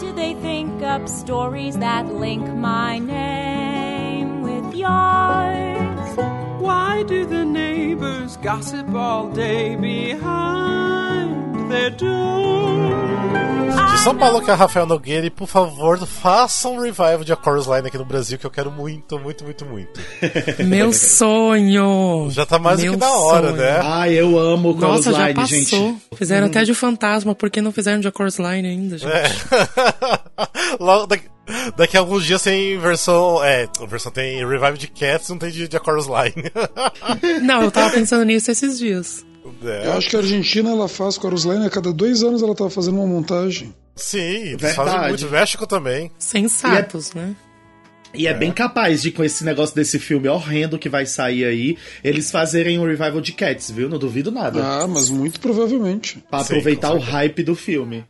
do they think up stories that link my name with yours? Why do the neighbors gossip all day behind their doors? De São Paulo, que é Rafael Nogueira, e por favor, façam um revival de A Chorus Line aqui no Brasil, que eu quero muito, muito, muito, muito. Meu sonho! Já tá mais Meu do que na hora, sonho. né? Ai, eu amo o Chorus Nossa, já Line, passou. gente. Fizeram até de fantasma, por que não fizeram de A Chorus Line ainda, gente? É. Logo daqui, daqui a alguns dias tem versão. É, versão tem revival de Cats, não tem de, de A Chorus Line. Não, eu tava pensando nisso esses dias. É. Eu acho que a Argentina ela faz Chorus Line a cada dois anos ela tá fazendo uma montagem. Sim, eles fazem muito. México também. Sensatos, né? E é, bem capaz de, com esse negócio desse filme horrendo que vai sair aí, eles fazerem um revival de Cats, viu? Não duvido nada. Ah, mas muito provavelmente. pra sim, aproveitar com o hype do filme.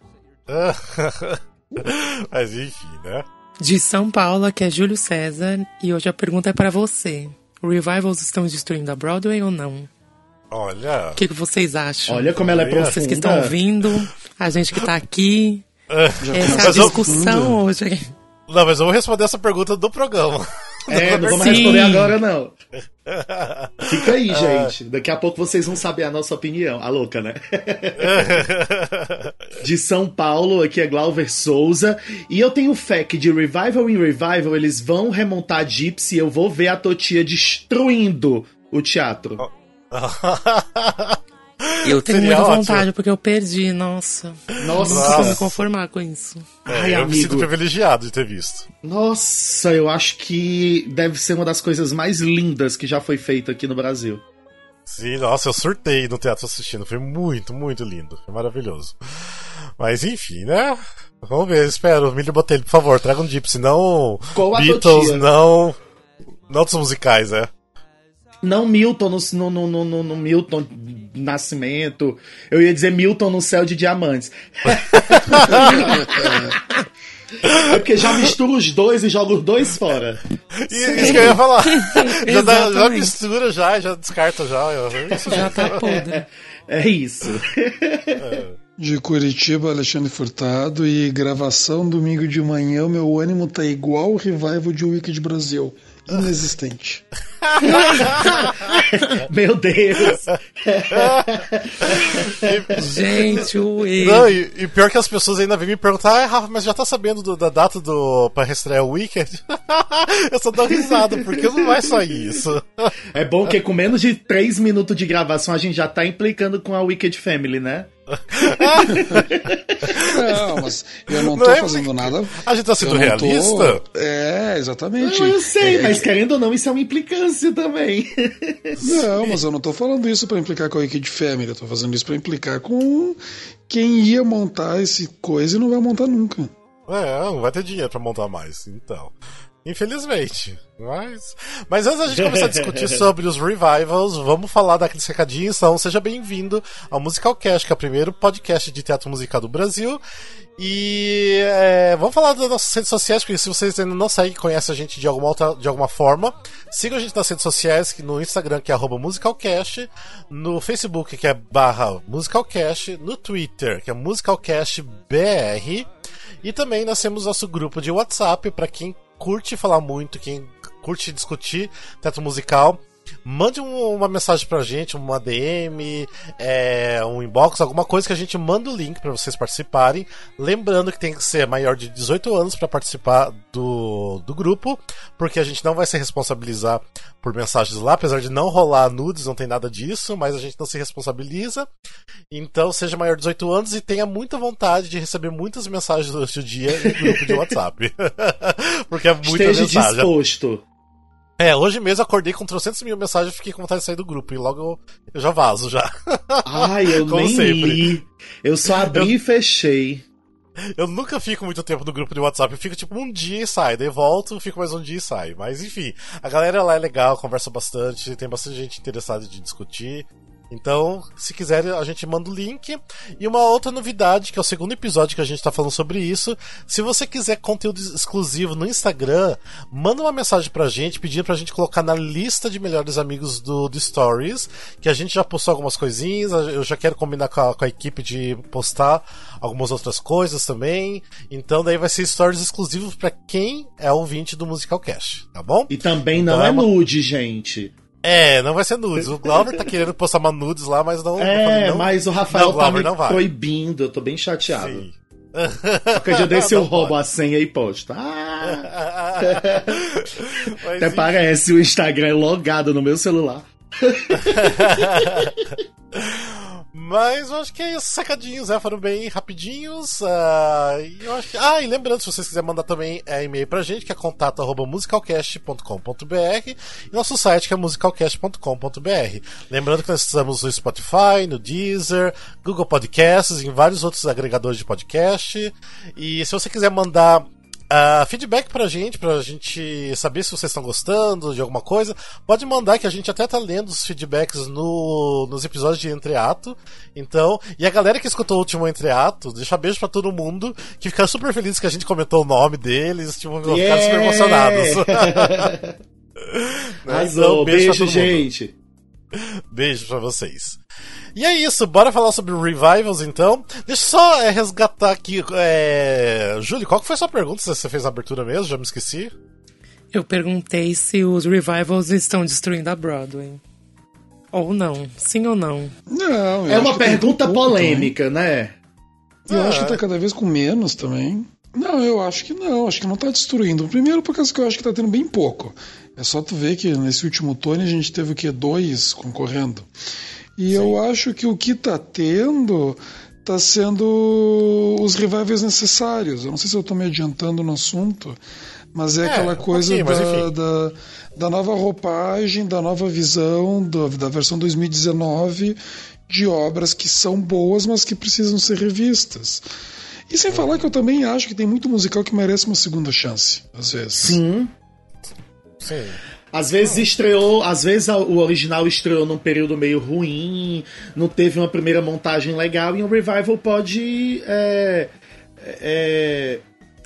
Mas enfim, né? De São Paulo, que é Júlio César, e hoje a pergunta é pra você. Revivals estão destruindo a Broadway ou não? Olha. O que, que vocês acham? Olha como ela é profunda. Vocês que estão ouvindo, a gente que tá aqui. Essa é a Mas eu- discussão hoje. Não, mas eu vou responder essa pergunta do programa. É, não vamos Sim. responder agora, não. Fica Ah. aí, gente. Daqui a pouco vocês vão saber a nossa opinião. A louca, né? de São Paulo, aqui é Glauber Souza. E eu tenho fé que de revival em revival eles vão remontar a Gypsy e eu vou ver a Totia destruindo o teatro. Eu tenho Seria muita ótimo. vontade, porque eu perdi, nossa. Nossa, Não consigo me conformar com isso. Ai, É, eu me sinto amigo. privilegiado de ter visto. Nossa, eu acho que deve ser uma das coisas mais lindas que já foi feita aqui no Brasil. Sim, nossa, eu surtei no teatro assistindo. Foi muito, muito lindo. Foi maravilhoso. Mas enfim, né? Vamos ver, espero. Milho Botelho, por favor, traga um Gypsy, não Qual a Beatles, não. Não outros musicais, é. Não Milton no, no, no, no, no Milton Nascimento. Eu ia dizer Milton no céu de diamantes. é porque já mistura os dois e joga os dois fora. E, isso que eu ia falar. já, dá- já Exatamente. mistura, já, já descarta já. Isso Já tá podre. É isso. De Curitiba, Alexandre Furtado e gravação domingo de manhã, o meu ânimo tá igual o revival de Wicked Brasil. Inexistente. Meu Deus. Gente, o erro. Não, e, e pior que as pessoas ainda vêm me perguntar, ah, Rafa, mas já tá sabendo do- da data do, pra reestrear o Weekend? eu só dou risada, porque não vai sair isso. É bom que com menos de 3 minutos de gravação a gente já tá implicando com a Wicked Family, né? Não, mas eu não Não tô é fazendo nada. A gente tá sendo não tô- realista? É, exatamente. Não, eu sei, É, mas querendo ou não, isso é uma implicância também. Não, mas eu não tô falando isso pra implicar com a Wicked Family. Eu tô fazendo isso pra implicar com quem ia montar esse coisa e não vai montar nunca. É, não vai ter dinheiro pra montar mais, então. Infelizmente. Mas, mas antes da gente começar a discutir sobre os revivals, vamos falar daqueles recadinhos. Então, seja bem-vindo ao Musical Cast, que é o primeiro podcast de teatro musical do Brasil. E é, vamos falar das nossas redes sociais, porque se vocês ainda não seguem, conhecem a gente de alguma, outra, de alguma forma, sigam a gente nas redes sociais, que no Instagram, que é arroba musicalcast, no Facebook, que é barra musicalcast, no Twitter, que é musicalcastbr, e também nós temos nosso grupo de WhatsApp para quem curte falar muito, quem curte discutir teatro musical. Mande um- uma mensagem pra gente, uma DM, é, um inbox, alguma coisa que a gente manda o link para vocês participarem. Lembrando que tem que ser maior de 18 anos para participar do, do grupo, porque a gente não vai se responsabilizar por mensagens lá, apesar de não rolar nudes, não tem nada disso, mas a gente não se responsabiliza. Então seja maior de 18 anos e tenha muita vontade de receber muitas mensagens durante o dia no grupo de WhatsApp. porque é muita Esteja mensagem. disposto. É, hoje mesmo eu acordei com 300 mil mensagens e fiquei com vontade de sair do grupo. E logo eu, eu já vazo já. Ai, eu Como nem sempre. li. Eu só abri e fechei. Eu nunca fico muito tempo no grupo de WhatsApp. Eu fico tipo um dia e saio. Daí volto, fico mais um dia e saio. Mas enfim, a galera lá é legal, conversa bastante, tem bastante gente interessada de discutir. Então, se quiser, a gente manda o link. E uma outra novidade, que é o segundo episódio que a gente tá falando sobre isso. Se você quiser conteúdo exclusivo no Instagram, manda uma mensagem pra gente pedindo pra gente colocar na lista de melhores amigos do, do Stories, que a gente já postou algumas coisinhas, eu já quero combinar com a, com a equipe de postar algumas outras coisas também. Então daí vai ser stories exclusivos para quem é ouvinte do Musical Cash, tá bom? E também não Então é, é uma- nude, gente. É, não vai ser nudes. O Glauber tá querendo postar uma nudes lá, mas não. É, falei, não- mas o Rafael não, tá me proibindo, eu tô bem chateado. Sim. Qualquer dia desse eu roubo pode. a senha e posto. Ah, até enfim. parece o Instagram logado no meu celular. Mas eu acho que é isso, sacadinhos, né? Foram bem rapidinhos. e eu acho que... Ah, e lembrando, se vocês quiserem mandar também é, e-mail pra gente, que é contato arroba musicalcast.com.br e nosso site que é musicalcast.com.br. Lembrando que nós estamos no Spotify, no Deezer, Google Podcasts, em vários outros agregadores de podcast. E se você quiser mandar ah, feedback pra gente, pra gente saber se vocês estão gostando de alguma coisa, pode mandar que a gente até tá lendo os feedbacks no, nos episódios de Entreato. Então, e a galera que escutou o último Entreato, deixa beijo pra todo mundo, que fica super feliz que a gente comentou o nome deles, tipo, ficaram Yeah! super emocionados. Arrasou, Então, beijo, mundo. gente. Beijo pra vocês. E é isso, bora falar sobre revivals então. Deixa eu só é, resgatar aqui. É... Júlio, qual que foi a sua pergunta? Se você fez a abertura mesmo? Já me esqueci. Eu perguntei se os revivals estão destruindo a Broadway. Ou não. Sim ou não? Não, eu É uma pergunta também. polêmica, né? E eu Ah, acho que tá cada vez com menos também. Não, eu acho que não, acho que não tá destruindo. Primeiro por causa que eu acho que tá tendo bem pouco. É só tu ver que nesse último Tony a gente teve o quê? Dois concorrendo. E eu acho que o que tá tendo tá sendo os revivals necessários. Eu não sei se eu tô me adiantando no assunto, mas é, É, aquela coisa mas da, da, da nova roupagem, da nova visão, do- da versão 2019 de obras que são boas, mas que precisam ser revistas. E sem falar que eu também acho que tem muito musical que merece uma segunda chance, às vezes. Sim. Sim. Às vezes estreou, às vezes o original estreou num período meio ruim, não teve uma primeira montagem legal, e um revival pode é, é,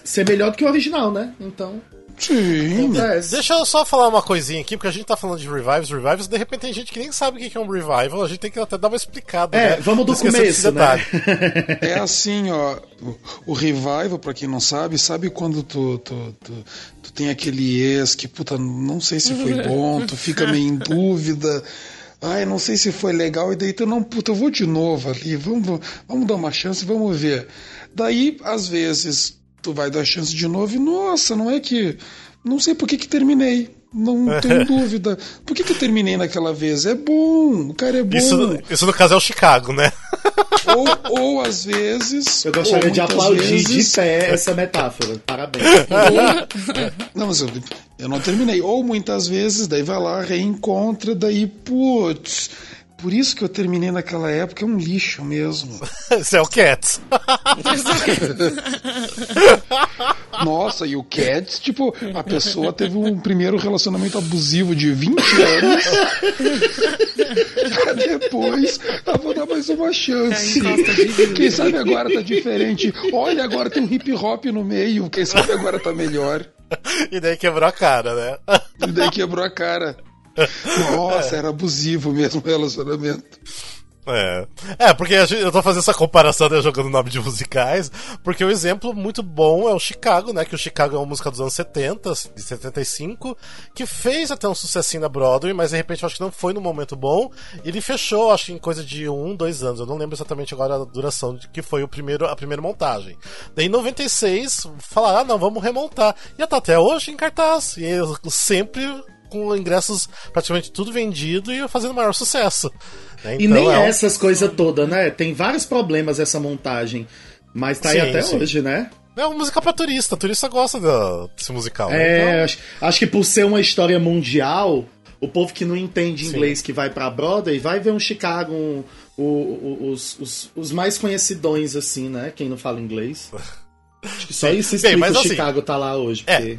ser melhor do que o original, né? Então, Sim. acontece. Deixa eu só falar uma coisinha aqui, porque a gente tá falando de revivals, revivals, de repente tem gente que nem sabe o que é um revival, a gente tem que até dar uma explicada. É, né? vamos do começo, né? detalhe. É assim, ó. o- O revival, pra quem não sabe, sabe quando tu, tu, tu, tu tem aquele ex que, puta, não sei se foi bom, tu fica meio em dúvida. Ai, não sei se foi legal, e daí tu não, puta, eu vou de novo ali, vamos, vamos dar uma chance, vamos ver. Daí, às vezes, tu vai dar chance de novo e, nossa, não é que. Não sei por que que terminei. Não tenho dúvida. Por que, que eu terminei naquela vez? É bom, o cara é bom. Isso, isso no caso é o Chicago, né? Ou, ou às vezes. Eu gostaria ou de aplaudir vezes- de pé essa metáfora. Parabéns. Não, mas eu, eu não terminei. Ou muitas vezes, daí vai lá, reencontra, daí, putz. Por isso que eu terminei naquela época, é um lixo mesmo. Esse é o Cats. Nossa, e o Cats, tipo, a pessoa teve um primeiro relacionamento abusivo de 20 anos. Depois, eu vou dar mais uma chance. Quem sabe agora tá diferente. Olha, agora tem um hip hop no meio. Quem sabe agora tá melhor. e daí quebrou a cara, né? E daí quebrou a cara. Nossa, era abusivo mesmo o relacionamento. É. É, porque gente- eu tô fazendo essa comparação, né, jogando nome de musicais, porque o exemplo muito bom é o Chicago, né? Que o Chicago é uma música dos anos 70, de 75, que fez até um sucessinho na Broadway, mas de repente eu acho que não foi no momento bom. E ele fechou, acho que em coisa de um, dois anos. Eu não lembro exatamente agora a duração de que foi o primeiro, a primeira montagem. Daí em 96, falaram, ah, não, vamos remontar. E tá até hoje em cartaz. E eu sempre com ingressos praticamente tudo vendido e fazendo maior sucesso. né? E Então, nem é um- essas coisas todas, né? Tem vários problemas essa montagem. Mas tá aí Sim, até sim. hoje, né? É uma música pra turista. Turista gosta desse musical. né? É, Então, acho, acho que por ser uma história mundial, o povo que não entende Sim. inglês que vai pra Broadway vai ver um Chicago, um- o- o- os, os, os mais conhecidões, assim, né? Quem não fala inglês. Acho que só isso explica mas o assim, Chicago tá lá hoje. é.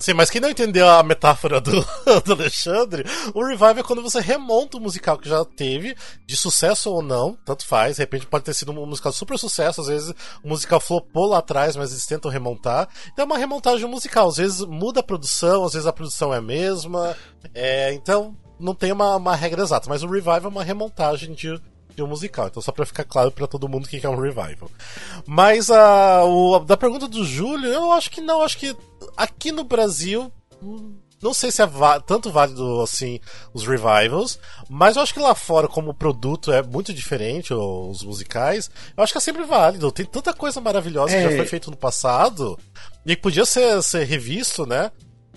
Sim, mas quem não entendeu a metáfora do, do Alexandre, o revival é quando você remonta um musical que já teve, de sucesso ou não, tanto faz. De repente pode ter sido um musical super sucesso, às vezes o musical flopou lá atrás, mas eles tentam remontar. Então é uma remontagem musical. Às vezes muda a produção, às vezes a produção é a mesma. É, então não tem uma, uma regra exata, mas o revival é uma remontagem de, musical. Então, só pra ficar claro para todo mundo o que é um revival. Mas a, o, da pergunta do Júlio, eu acho que não. Acho que aqui no Brasil. hum, Não sei se é tanto válido assim os revivals, mas eu acho que lá fora, como o produto é muito diferente, os musicais, eu acho que é sempre válido. Tem tanta coisa maravilhosa que É. já foi feito no passado e que podia ser, ser revisto, né?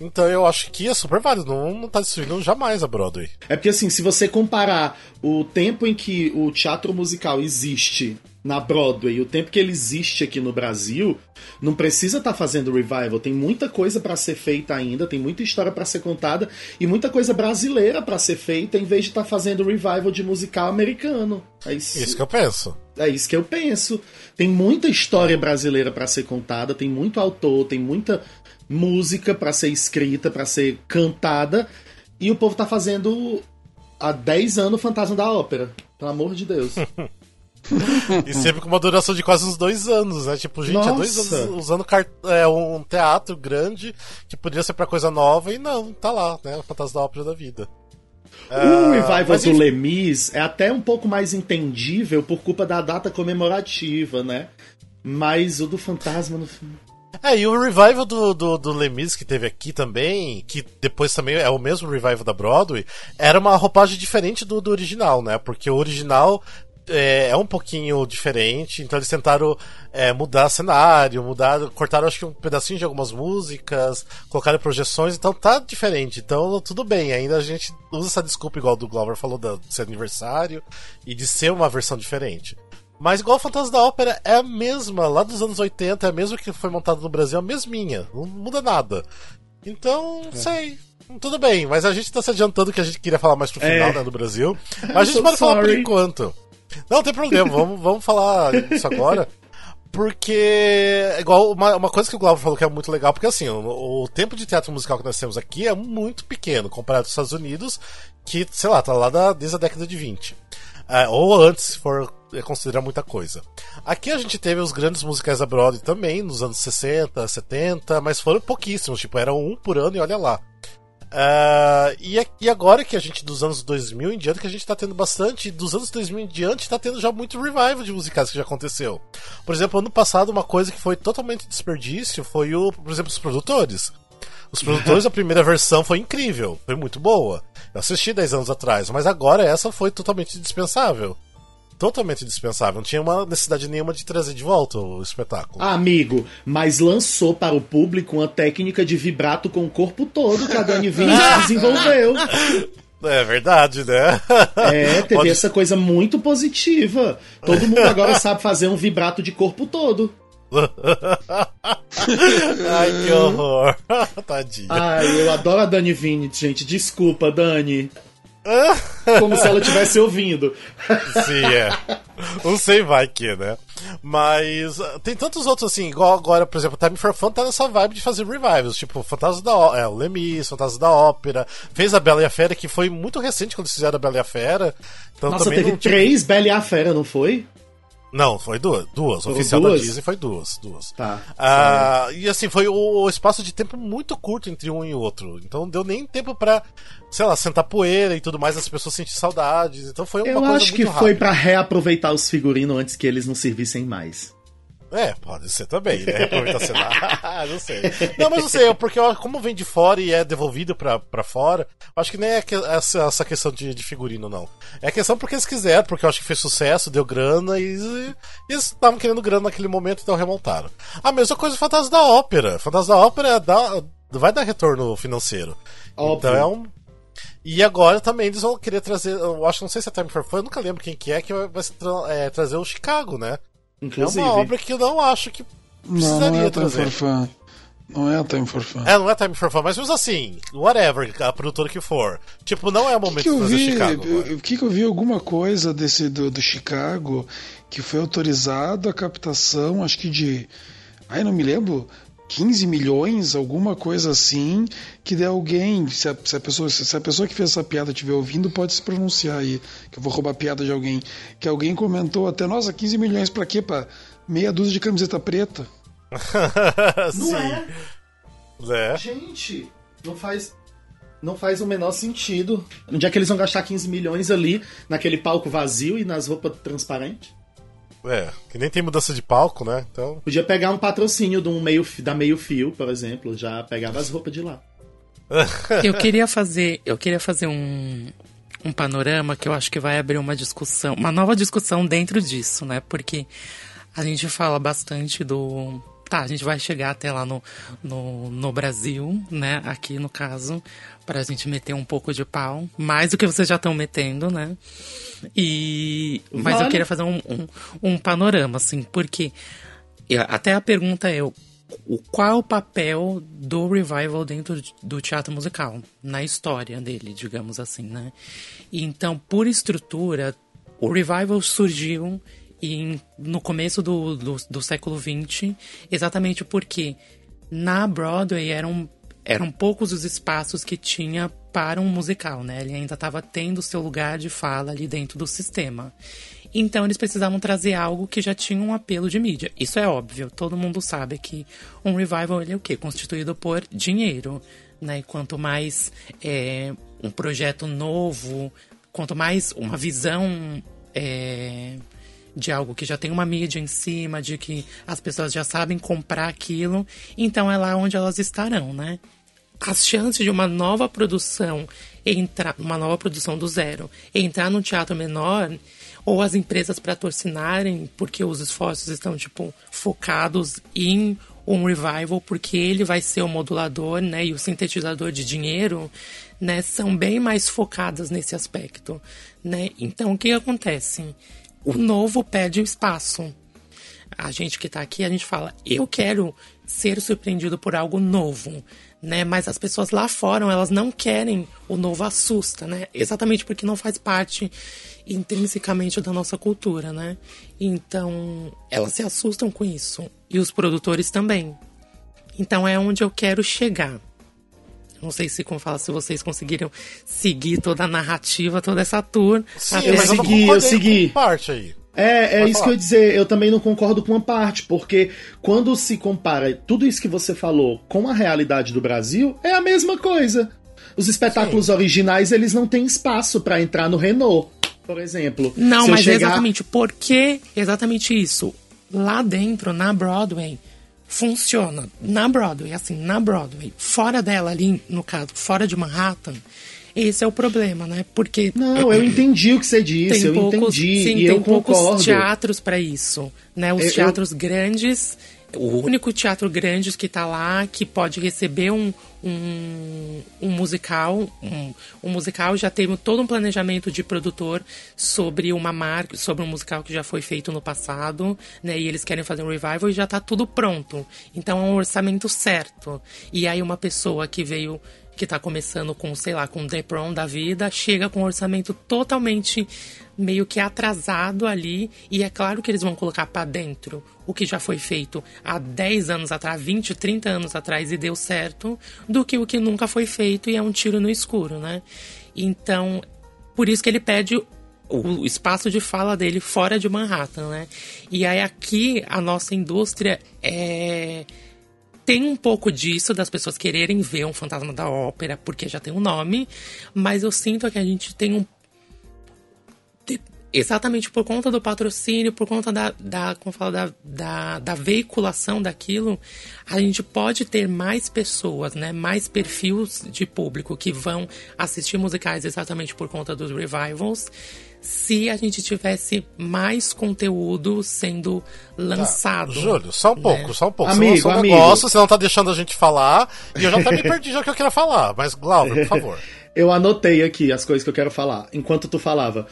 Então eu acho que é super válido, não, não tá destruindo jamais a Broadway. É porque assim, se você comparar o tempo em que o teatro musical existe na Broadway e o tempo que ele existe aqui no Brasil, não precisa estar fazendo revival. Tem muita coisa pra ser feita ainda, tem muita história pra ser contada e muita coisa brasileira pra ser feita em vez de estar fazendo revival de musical americano. É isso. Isso que eu penso. É isso que eu penso. Tem muita história brasileira pra ser contada, tem muito autor, tem muita música pra ser escrita, pra ser cantada, e o povo tá fazendo há 10 anos o Fantasma da Ópera. Pelo amor de Deus. E sempre com uma duração de quase uns dois anos, né? Tipo, gente, há dois Nossa. anos usando é, um teatro grande que poderia ser pra coisa nova e não, tá lá, né? O Fantasma da Ópera da Vida. o revival Ah, mas do. Lemis é até um pouco mais entendível por culpa da data comemorativa, né? Mas o do Fantasma no filme. É, e o revival do, do, do Lemis que teve aqui também, que depois também é o mesmo revival da Broadway, era uma roupagem diferente do, do original, né? Porque o original é, é um pouquinho diferente, então eles tentaram é, mudar cenário, mudar, cortaram acho que um pedacinho de algumas músicas, colocaram projeções, então tá diferente. Então tudo bem, ainda a gente usa essa desculpa igual do Glover falou da- de aniversário e de ser uma versão diferente. Mas igual o Fantasma da Ópera é a mesma, lá dos anos 80, é a mesma que foi montado no Brasil, é a mesminha, não muda nada. Então, É. sei. Tudo bem, mas a gente tá se adiantando que a gente queria falar mais pro final, É. né, do Brasil. Mas a gente so pode falar por sorry. enquanto. Não, tem problema, vamos, vamos falar isso agora. Porque, igual uma, uma coisa que o Glauber falou que é muito legal, porque assim, o, o tempo de teatro musical que nós temos aqui é muito pequeno, comparado aos Estados Unidos, que, sei lá, tá lá da, desde a década de 20. É, ou antes, se for é, considerar muita coisa. Aqui a gente teve os grandes musicais da Broadway também, nos anos 60, 70, mas foram pouquíssimos, tipo, eram um por ano e olha lá. Ah, e, e agora que a gente, dos anos 2000 em diante, que a gente tá tendo bastante, dos anos 2000 em diante, tá tendo já muito revival de musicais que já aconteceu. Por exemplo, ano passado, uma coisa que foi totalmente desperdício foi o, por exemplo, os produtores. Os produtores, a primeira versão foi incrível, foi muito boa. Eu assisti 10 anos atrás, mas agora essa foi totalmente dispensável. Totalmente dispensável. Não tinha uma necessidade nenhuma de trazer de volta o espetáculo. Ah, amigo, mas lançou para o público uma técnica de vibrato com o corpo todo que a Dani Vinci desenvolveu. É verdade, né? É, teve Pode- essa coisa muito positiva. Todo mundo agora sabe fazer um vibrato de corpo todo. Ai, que horror. Tadinha. Ai, eu adoro a Dani Vinci, gente. Desculpa, Dani. Como se ela estivesse ouvindo. Sim, é. Não sei vai que, né? Mas ah, tem tantos outros assim, igual agora, por exemplo, Time for Fun tá nessa vibe de fazer revivals, tipo Fantasma da Ó- é, Lemis, Fantasma da Ópera, fez a Bela e a Fera, que foi muito recente quando eles fizeram a Bela e a Fera. Então Nossa, teve não três Bela e a Fera, não foi? Não, foi duas. Duas. O oficial duas? da Disney foi duas. Duas. Tá. Ah, e assim, foi o, espaço de tempo muito curto entre um e outro. Então não deu nem tempo pra, sei lá, sentar poeira e tudo mais, as pessoas sentir saudades. Então foi uma Eu coisa acho muito que rápida. foi pra reaproveitar os figurinos antes que eles não servissem mais. É, pode ser também, né? Aproveitar sei lá. não sei. Não, mas não sei, é porque como vem de fora e é devolvido pra, pra fora, acho que nem é que- essa, essa questão de, de figurino, não. É questão porque eles quiseram, porque eu acho que fez sucesso, deu grana e, e eles estavam querendo grana naquele momento, então remontaram. A mesma coisa do Fantasma da Ópera. Fantasma da Ópera dá, vai dar retorno financeiro. Óbvio. Então é um. E agora também eles vão querer trazer. Eu acho, não sei se é Time for Fun, eu nunca lembro quem que é, que vai, tra- é, trazer o Chicago, né? Inclusive. É uma obra que eu não acho que Não, precisaria não é Time trazer. for Fun. Não é Time for Fun. É, não é Time for Fun, mas mesmo assim, whatever, a produtora que for. Tipo, não é o momento que, que de eu fazer vi? Chicago. O que, que eu vi alguma coisa desse do, do Chicago que foi autorizado a captação, acho que de. Ai, não me lembro. 15 milhões, alguma coisa assim, que der alguém, se a, se a, pessoa, se a pessoa que fez essa piada estiver ouvindo, pode se pronunciar aí, que eu vou roubar a piada de alguém, que alguém comentou até, nossa, 15 milhões para quê? Pra meia dúzia de camiseta preta? Não é? É. Gente, não faz não faz o menor sentido. Onde é que eles vão gastar 15 milhões ali, naquele palco vazio e nas roupas transparentes? É, que nem tem mudança de palco, né? Então. Podia pegar um patrocínio de um meio, da Meio Fio, por exemplo, já pegava as roupas de lá. Eu queria fazer, eu queria fazer um, um panorama que eu acho que vai abrir uma discussão, uma nova discussão dentro disso, né? Porque a gente fala bastante do tá, a gente vai chegar até lá no, no, no Brasil, né? Aqui no caso, pra gente meter um pouco de pau. Mais do que vocês já estão metendo, né? E. Mas eu queria fazer um, um, um panorama, assim, porque. Até a pergunta é. O, qual é o papel do revival dentro do teatro musical? Na história dele, digamos assim, né? Então, por estrutura, o revival surgiu em, no começo do, do, do século XX, exatamente porque na Broadway eram, eram poucos os espaços que tinha para um musical, né? Ele ainda estava tendo seu lugar de fala ali dentro do sistema. Então eles precisavam trazer algo que já tinha um apelo de mídia. Isso é óbvio, todo mundo sabe que um revival ele é o quê? Constituído por dinheiro, né? E quanto mais é, um projeto novo, quanto mais uma visão é, de algo que já tem uma mídia em cima, de que as pessoas já sabem comprar aquilo, então é lá onde elas estarão, né? As chances de uma nova produção entrar, uma nova produção do zero, entrar num teatro menor, ou as empresas patrocinarem, porque os esforços estão tipo focados em um revival, porque ele vai ser o modulador, né, e o sintetizador de dinheiro, né, são bem mais focadas nesse aspecto, né? Então o que acontece? O novo pede o espaço. A gente que tá aqui, a gente fala, eu quero ser surpreendido por algo novo, né? Mas as pessoas lá fora, elas não querem o novo assusta, né? Exatamente porque não faz parte intrinsecamente da nossa cultura, né? Então, elas se assustam com isso. E os produtores também. Então é onde eu quero chegar. Não sei se, como fala, se vocês conseguiram seguir toda a narrativa, toda essa tour. Sim, até mas eu não segui, eu concordei segui. com parte aí. É, é isso falar. que eu ia dizer. Eu também não concordo com uma parte, porque quando se compara tudo isso que você falou com a realidade do Brasil, é a mesma coisa. Os espetáculos originais, eles não têm espaço pra entrar no Renault, por exemplo. Não, Se eu mas é chegar- exatamente porque exatamente isso. Lá dentro, na Broadway, funciona. Na Broadway, assim, na Broadway. Fora dela ali, no caso, fora de Manhattan, esse é o problema, né? Porque Não, eu entendi o que você disse, tem eu poucos, entendi sim, e tem eu poucos concordo. teatros para isso, né? Os Eu- eu- teatros grandes, o único teatro grande que tá lá que pode receber um, um, um musical, um, um musical já teve todo um planejamento de produtor sobre uma marca, sobre um musical que já foi feito no passado, né? E eles querem fazer um revival e já tá tudo pronto. Então é um orçamento certo. E aí uma pessoa que veio que tá começando com, sei lá, com The Prom da vida, chega com um orçamento totalmente meio que atrasado ali, e é claro que eles vão colocar pra dentro o que já foi feito há 10 anos atrás, 20, 30 anos atrás e deu certo, do que o que nunca foi feito e é um tiro no escuro, né? Então, por isso que ele pede o espaço de fala dele fora de Manhattan, né? E aí aqui a nossa indústria é tem um pouco disso das pessoas quererem ver um fantasma da ópera porque já tem um nome, mas eu sinto que a gente tem um exatamente por conta do patrocínio, por conta da, da como fala, da, da, da veiculação daquilo, a gente pode ter mais pessoas, né, mais perfis de público que vão assistir musicais exatamente por conta dos revivals, se a gente tivesse mais conteúdo sendo lançado. Júlio, só um né? pouco, só um pouco. Amigo, você lançou um amigo. negócio, você não tá deixando a gente falar, e eu já até me perdi já o que eu queria falar. Mas, Glauber, por favor. Eu anotei aqui as coisas que eu quero falar enquanto tu falava.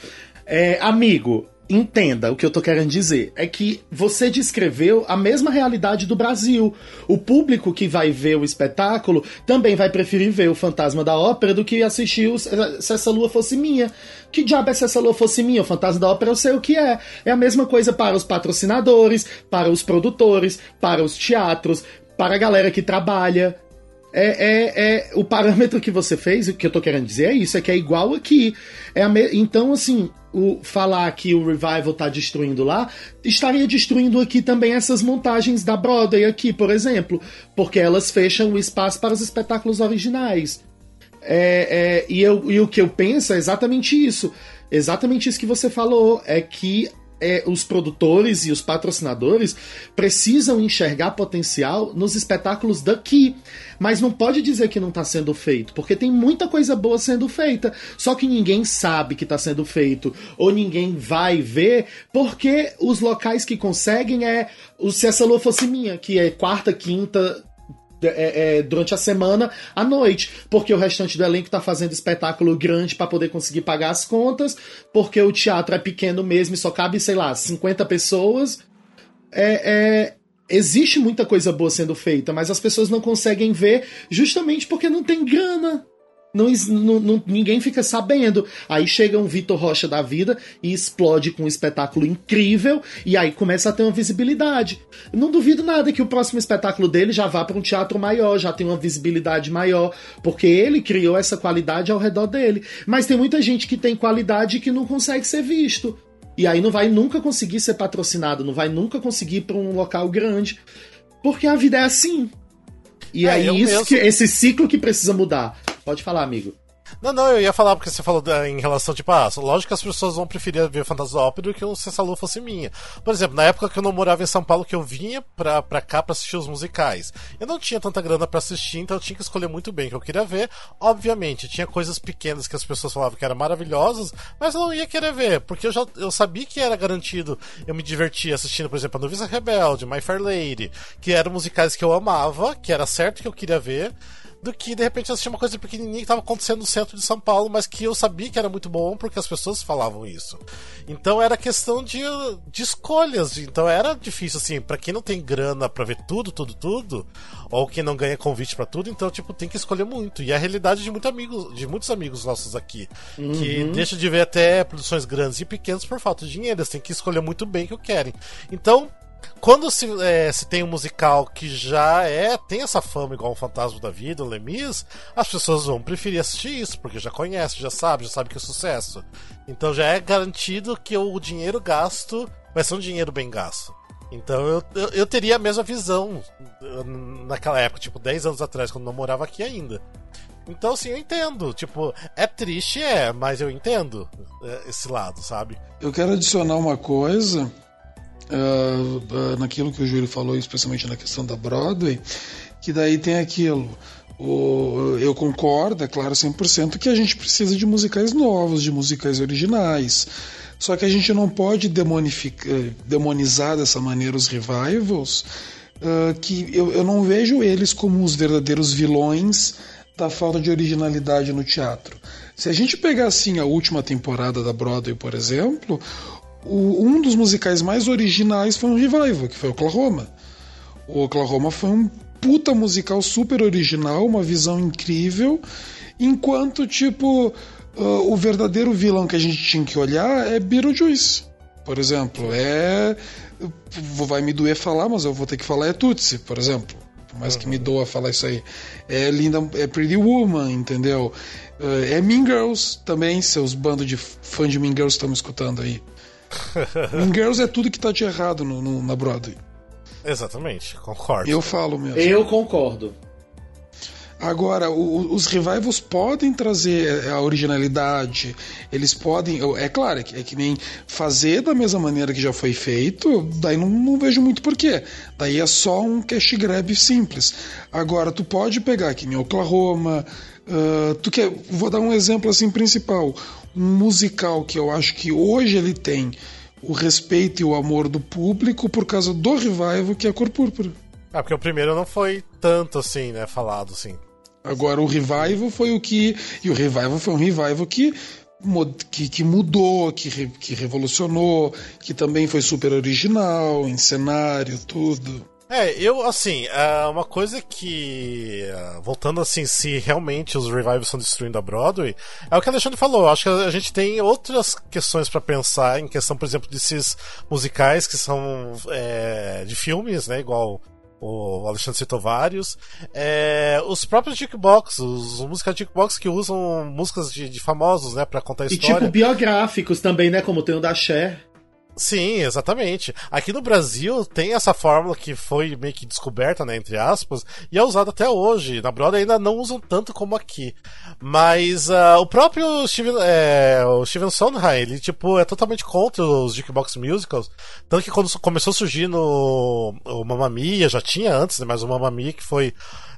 É, amigo, entenda o que eu tô querendo dizer. É que você descreveu a mesma realidade do Brasil. O público que vai ver o espetáculo também vai preferir ver o Fantasma da Ópera do que assistir o Se Essa Lua Fosse Minha. Que diabo é Se Essa Lua Fosse Minha? O Fantasma da Ópera eu sei o que é. É a mesma coisa para os patrocinadores, para os produtores, para os teatros, para a galera que trabalha. É, é, é o parâmetro que você fez, o que eu tô querendo dizer é isso, é que é igual aqui. É me... Então, assim, o falar que o Revival tá destruindo lá, estaria destruindo aqui também essas montagens da Broadway aqui, por exemplo, porque elas fecham o espaço para os espetáculos originais. É, é, e, eu, e o que eu penso é exatamente isso. Exatamente isso que você falou. É que é, os produtores e os patrocinadores precisam enxergar potencial nos espetáculos daqui. Mas não pode dizer que não está sendo feito, porque tem muita coisa boa sendo feita. Só que ninguém sabe que está sendo feito, ou ninguém vai ver, porque os locais que conseguem é. Se essa lua fosse minha, que é quarta, quinta, é, é, durante a semana à noite, porque o restante do elenco tá fazendo espetáculo grande para poder conseguir pagar as contas, porque o teatro é pequeno mesmo e só cabe, sei lá, 50 pessoas. É, é, existe muita coisa boa sendo feita, mas as pessoas não conseguem ver justamente porque não tem grana. Não, não, ninguém fica sabendo. Aí chega um Vitor Rocha da vida e explode com um espetáculo incrível e aí começa a ter uma visibilidade. Não duvido nada que o próximo espetáculo dele já vá para um teatro maior, já tem uma visibilidade maior, porque ele criou essa qualidade ao redor dele. Mas tem muita gente que tem qualidade que não consegue ser visto. E aí não vai nunca conseguir ser patrocinado, não vai nunca conseguir ir para um local grande. Porque a vida é assim. E é, aí isso que, esse ciclo que precisa mudar. Pode falar, amigo. Não, não, eu ia falar porque você falou em relação, tipo, ah, lógico que as pessoas vão preferir ver Fantasma da Ópera do que se essa lua fosse minha. Por exemplo, na época que eu não morava em São Paulo, que eu vinha pra, pra cá pra assistir os musicais, eu não tinha tanta grana para assistir, então eu tinha que escolher muito bem o que eu queria ver. Obviamente, tinha coisas pequenas que as pessoas falavam que eram maravilhosas, mas eu não ia querer ver, porque eu já eu sabia que era garantido eu me divertir assistindo, por exemplo, a Noviça Rebelde, My Fair Lady, que eram musicais que eu amava, que era certo que eu queria ver do que de repente assistir uma coisa pequenininha que estava acontecendo no centro de São Paulo, mas que eu sabia que era muito bom porque as pessoas falavam isso. Então era questão de, de escolhas. Então era difícil, assim, para quem não tem grana para ver tudo, tudo, tudo, ou quem não ganha convite para tudo, então, tipo, tem que escolher muito. E é a realidade de, muito amigos, de muitos amigos nossos aqui, uhum. que deixam de ver até produções grandes e pequenas por falta de dinheiro. Eles têm que escolher muito bem o que querem. Então, quando se, é, se tem um musical que já é tem essa fama igual o Fantasma da Vida, o Lemis, as pessoas vão preferir assistir isso, porque já conhece, já sabe, já sabe que é sucesso. Então já é garantido que o dinheiro gasto vai ser um dinheiro bem gasto. Então eu, eu, eu teria a mesma visão naquela época, tipo 10 anos atrás, quando não morava aqui ainda. Então, sim, eu entendo. Tipo, é triste, é, mas eu entendo é, esse lado, sabe? Eu quero adicionar uma coisa uh, naquilo que o Júlio falou, especialmente na questão da Broadway, que daí tem aquilo. O, eu concordo, é claro, 100% que a gente precisa de musicais novos, de musicais originais. Só que a gente não pode demonizar dessa maneira os revivals, uh, que eu, eu não vejo eles como os verdadeiros vilões da falta de originalidade no teatro. Se a gente pegar assim a última temporada da Broadway, por exemplo, o, um dos musicais mais originais foi um revival, que foi Oklahoma. O Oklahoma foi um puta musical super original, uma visão incrível, enquanto, tipo, uh, o verdadeiro vilão que a gente tinha que olhar é Beetlejuice, por exemplo. É. Vai me doer falar, mas eu vou ter que falar é Tutsi, por exemplo. Por mais que me uhum. doa falar isso aí. É linda, é Pretty Woman, entendeu? Uh, é Mean Girls também, seus bandos de fã de Mean Girls estão me escutando aí. Mean Girls é tudo que tá de errado no, no, na Broadway. Exatamente, concordo. Eu falo mesmo. Eu concordo. Agora, o, os revivals podem trazer a originalidade, eles podem. É claro, é que, é que, nem fazer da mesma maneira que já foi feito, daí não, não vejo muito porquê. Daí é só um cash grab simples. Agora, tu pode pegar que nem Oklahoma. Uh, tu quer, vou dar um exemplo assim principal musical que eu acho que hoje ele tem o respeito e o amor do público por causa do revival que é a Cor Púrpura. Ah, porque o primeiro não foi tanto assim, né, falado assim. Agora o revival foi o que e o revival foi um revival que que, que mudou, que, que revolucionou, que também foi super original em cenário, tudo. É, eu, assim, é uma coisa que. É, voltando assim, se realmente os revivals estão destruindo a Broadway, é o que a Alexandre falou. Acho que a gente tem outras questões para pensar, em questão, por exemplo, desses musicais que são é, de filmes, né? Igual o Alexandre citou vários. É, os próprios jukebox, os, músicas jukebox que usam músicas de, de famosos, né, para contar a E história. tipo biográficos também, né? Como tem o da Cher. Sim, exatamente. Aqui no Brasil tem essa fórmula que foi meio que descoberta, né, entre aspas, e é usada até hoje. Na Broadway ainda não usam tanto como aqui. Mas ah, o próprio Steven, é, o Steven Sondheim, ele tipo é totalmente contra os jukebox musicals, tanto que quando começou a surgir no o Mamma Mia, já tinha antes, né, mas o Mamma Mia que foi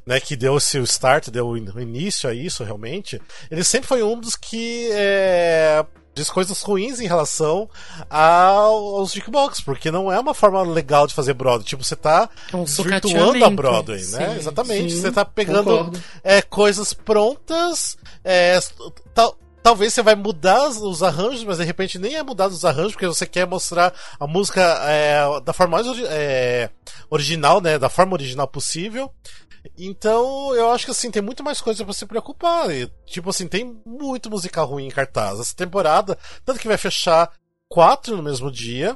né, que deu esse start, deu o início a isso realmente, ele sempre foi um dos que é, diz coisas ruins em relação ao- aos jukebox, porque não é uma forma legal de fazer Broadway. Tipo, você tá É um desvirtuando a. Broadway, né? Sim, Exatamente. sim, você tá pegando é, coisas prontas, é, tal- Talvez você vai mudar os arranjos, mas de repente nem é mudar os arranjos, porque você quer mostrar a música é, da forma mais é, original, né? Da forma original possível. Então, eu acho que assim, tem muito mais coisa pra se preocupar. E, tipo assim, tem muito musical ruim em cartaz. Essa temporada, tanto que vai fechar quatro no mesmo dia.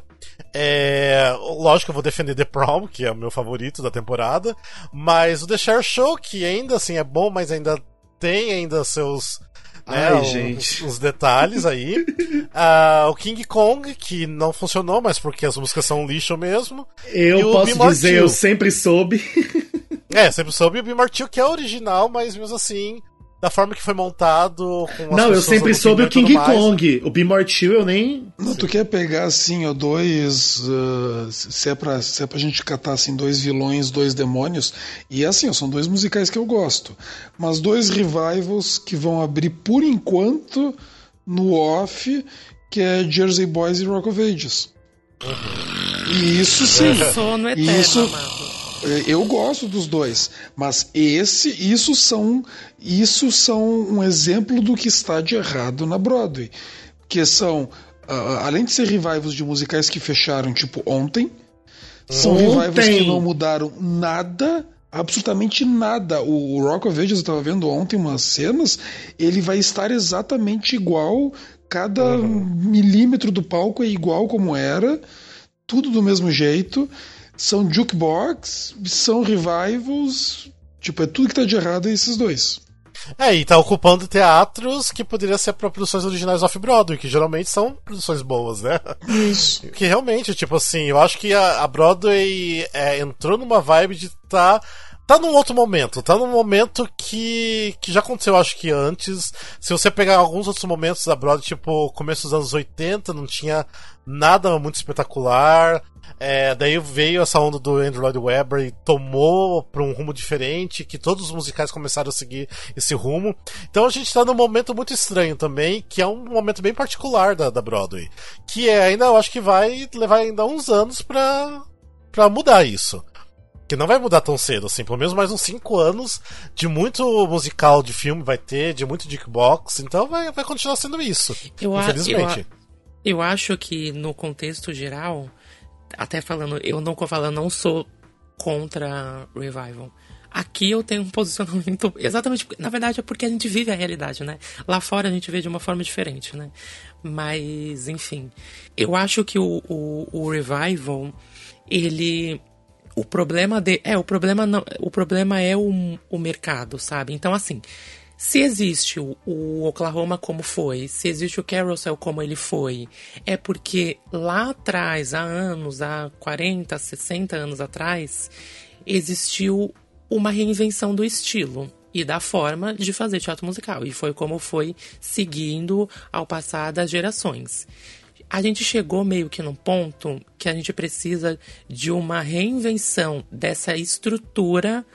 É, lógico que eu vou defender The Prom, que é o meu favorito da temporada. Mas o The Share Show, que ainda assim é bom, mas ainda tem ainda seus. né, Ai, os- gente. Os, detalhes aí. Ah, o King Kong, que não funcionou, mas porque as músicas são um lixo mesmo. Eu posso dizer, eu sempre soube. É, sempre soube o Chill, que é original, mas mesmo assim, da forma que foi montado. Com as Não, eu sempre soube o King. Kong. O Chill eu nem. Não, tu quer pegar assim, ó, dois. ah, se, é pra, se é pra gente catar assim, dois vilões, dois demônios. E assim, ó, são dois musicais que eu gosto. Mas dois revivals que vão abrir por enquanto no off, que é Jersey Boys e Rock of Ages. E isso sim. Sono eterno, Isso- amado. Eu gosto dos dois, mas esse, isso são, isso são um exemplo do que está de errado na Broadway, que são, ah, além de ser revivals de musicais que fecharam, tipo ontem, são Ontem. revivals que não mudaram nada, absolutamente nada. O, o Rock of Ages eu estava vendo ontem umas cenas, ele vai estar exatamente igual, cada milímetro do palco é igual como era, tudo do mesmo jeito. São jukebox, são revivals. Tipo, é tudo que tá de errado é esses dois. É, e tá ocupando teatros que poderiam ser para produções originais off-Broadway, que geralmente são produções boas, né? Isso. Que realmente, tipo assim, eu acho que a, a Broadway é, entrou numa vibe de tá. Tá num outro momento, tá num momento que, que já aconteceu, acho que antes. Se você pegar alguns outros momentos da Broadway, tipo, começo dos anos 80, não tinha nada muito espetacular. É, daí veio essa onda do Andrew Lloyd Webber e tomou pra um rumo diferente, que todos os musicais começaram a seguir esse rumo. Então a gente tá num momento muito estranho também, que é um momento bem particular da, da Broadway. Que é, ainda eu acho que vai levar ainda uns anos pra, pra mudar isso. Que não vai mudar tão cedo, assim, pelo menos mais uns 5 anos de muito musical de filme vai ter, de muito jukebox, então vai, vai continuar sendo isso. Eu, a- infelizmente. eu, a- eu acho que no contexto geral, até falando, eu não falando, não sou contra revival. Aqui eu tenho um posicionamento exatamente, na verdade é porque a gente vive a realidade, né? Lá fora a gente vê de uma forma diferente, né? Mas, enfim, eu acho que o, o, o revival, ele o problema de é o problema não o problema é o, o mercado sabe então assim se existe o, Oklahoma como foi se existe o Carousel como ele foi é porque lá atrás há anos há 40 60 anos atrás existiu uma reinvenção do estilo e da forma de fazer teatro musical e foi como foi seguindo ao passar das gerações a gente chegou meio que num ponto que a gente precisa de uma reinvenção dessa estrutura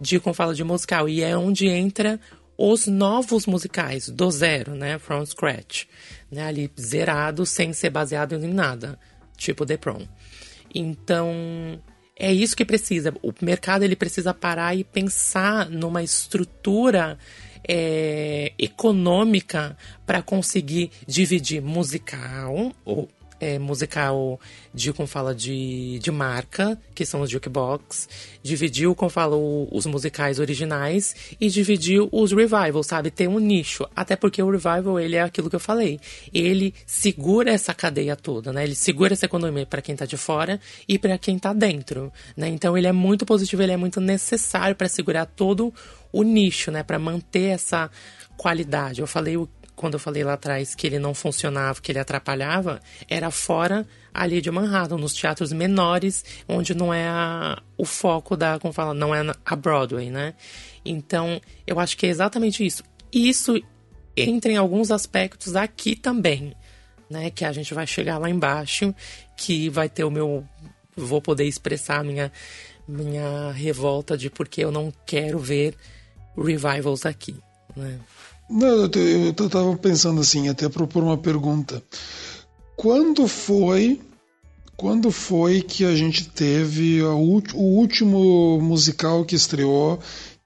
de, como fala, de musical. E é onde entra os novos musicais, do zero, né? From scratch. Né? Ali, zerado, sem ser baseado em nada. Tipo The Prom. Então, é isso que precisa. O mercado, ele precisa parar e pensar numa estrutura é, econômica para conseguir dividir musical, ou é, musical de, como fala, de, de marca, que são os jukebox, dividiu, como fala, os musicais originais e dividiu os revivals, sabe? Tem um nicho. Até porque o revival, ele é aquilo que eu falei. Ele segura essa cadeia toda, né? Ele segura essa economia para quem tá de fora e para quem tá dentro, né? Então ele é muito positivo, ele é muito necessário para segurar todo o nicho, né? Para manter essa qualidade. Eu falei o quando eu falei lá atrás que ele não funcionava, que ele atrapalhava, era fora ali de Manhattan, nos teatros menores, onde não é a, o foco da, como fala, não é a Broadway, né? Então, eu acho que é exatamente isso. Isso entra em alguns aspectos aqui também, né? Que a gente vai chegar lá embaixo, que vai ter o meu. Vou poder expressar minha, minha revolta de porque eu não quero ver revivals aqui, né? Não, eu, eu, eu tava pensando assim, até propor uma pergunta. Quando foi quando foi que a gente teve a, o último musical que estreou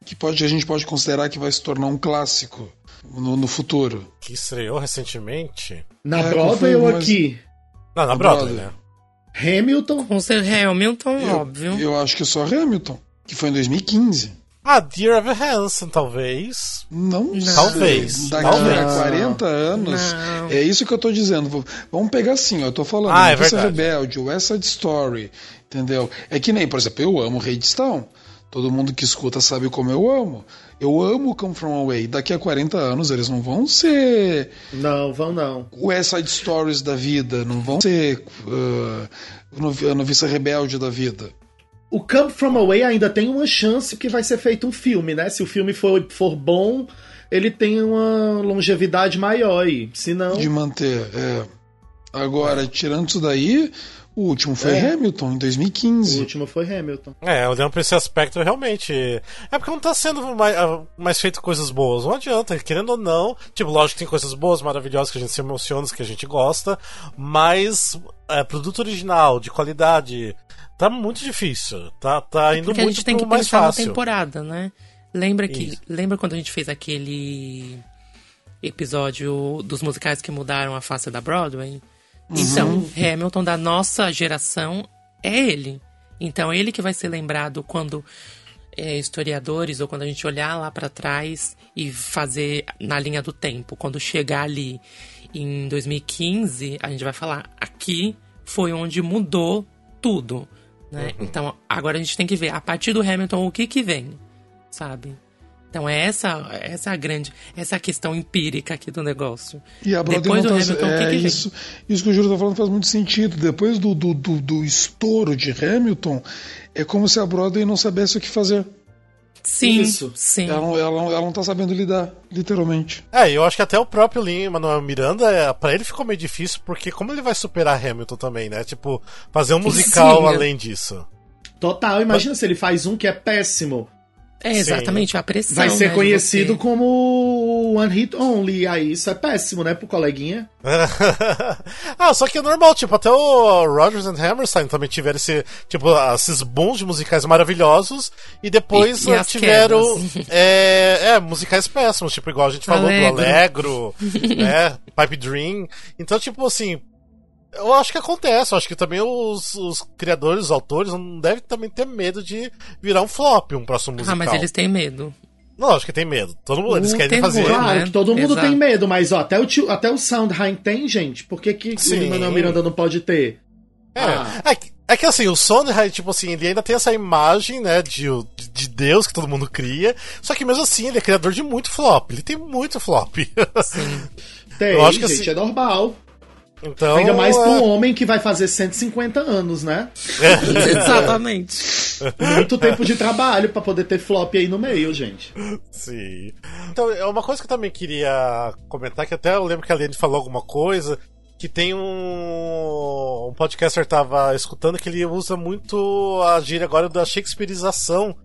que pode, a gente pode considerar que vai se tornar um clássico no, no futuro? Que estreou recentemente? Na é, Broadway ou aqui? Não, na Broadway, Broadway, né? Hamilton? Com ser Hamilton, eu, óbvio. Eu acho que só Hamilton, que foi em 2015. Ah, Dear Evan Hansen, talvez. Não, não. Talvez. Daqui talvez. a 40 anos. Não. É isso que eu tô dizendo. Vamos pegar assim, ó, eu tô falando. Ah, é verdade. Rebelde, West Side Story. Entendeu? É que nem, por exemplo, eu amo Redstone. Todo mundo que escuta sabe como eu amo. Eu amo Come From Away. Daqui a 40 anos eles não vão ser. Não, vão não. West Side Stories da vida. Não vão ser. Uh, a noviça rebelde da vida o Come From Away ainda tem uma chance que vai ser feito um filme, né? Se o filme for, for bom, ele tem uma longevidade maior aí. Se não... De manter, é. Agora, tirando isso daí, o último foi é. Hamilton, em 2015. O último foi Hamilton. É, olhando pra esse aspecto, realmente. É porque não tá sendo mais, ah, mais feito coisas boas. Não adianta, querendo ou não. Tipo, lógico que tem coisas boas, maravilhosas, que a gente se emociona, que a gente gosta. Mas é, produto original, de qualidade, tá muito difícil. Tá, tá indo Porque muito a gente tem que mais pensar fácil. na temporada, né? Lembra que lembra quando a gente fez aquele episódio dos musicais que mudaram a face da Broadway? Uhum. Então, Hamilton da nossa geração é ele. Então, ele que vai ser lembrado quando é, historiadores ou quando a gente olhar lá para trás e fazer na linha do tempo, quando chegar ali em 2015, a gente vai falar aqui foi onde mudou tudo. Né? Uhum. Então, agora a gente tem que ver, a partir do Hamilton, o que que vem, sabe? Então, é essa, essa a grande, essa a questão empírica aqui do negócio. E a Depois do tá, Hamilton, é, o que, que isso, vem? Isso que o Júlio está falando faz muito sentido. Depois do, do, do, do estouro de Hamilton, é como se a Broadway não soubesse o que fazer. Sim, Isso. sim. Ela, não, ela, ela não tá sabendo lidar, literalmente. É, eu acho que até o próprio Lin Manuel Miranda, é, para ele ficou meio difícil, porque como ele vai superar Hamilton também, né? Tipo, fazer um musical sim, além disso. Total, imagina Mas... se ele faz um que é péssimo. É exatamente Sim. a pressão. Vai ser né, conhecido como One Hit Only. Aí isso é péssimo, né, pro coleguinha. ah, só que é normal, tipo, até o Rodgers and Hammerstein também tiveram esse, tipo, esses bons de musicais maravilhosos e depois e, e tiveram é, é, musicais péssimos, tipo, igual a gente falou Alegro. do Alegro, né, Pipe Dream. Então, tipo assim, eu acho que acontece, eu acho que também os, os, criadores, os autores, não devem também ter medo de virar um flop, um próximo musical. Ah, mas eles têm medo. Não, acho que tem medo. Todo mundo, eles querem terror, fazer. Claro, né? todo mundo Exato. tem medo, mas ó, até o, tio, até o Soundheim tem, gente. Por que, que o Manuel Miranda não pode ter? É, ah. é, é, que assim, o Sondheim, tipo assim, ele ainda tem essa imagem, né, de, de Deus que todo mundo cria. Só que mesmo assim, ele é criador de muito flop. Ele tem muito flop. Sim. Tem, Eu acho que, gente, assim, é normal. Então, Ainda mais para um é. homem que vai fazer 150 anos, né? É. Exatamente. Muito tempo de trabalho para poder ter flop aí no meio, gente. Sim. Então, é uma coisa que eu também queria comentar, que até eu lembro que a Lene falou alguma coisa, que tem um, um podcaster tava escutando que ele usa muito a gíria agora da shakespearização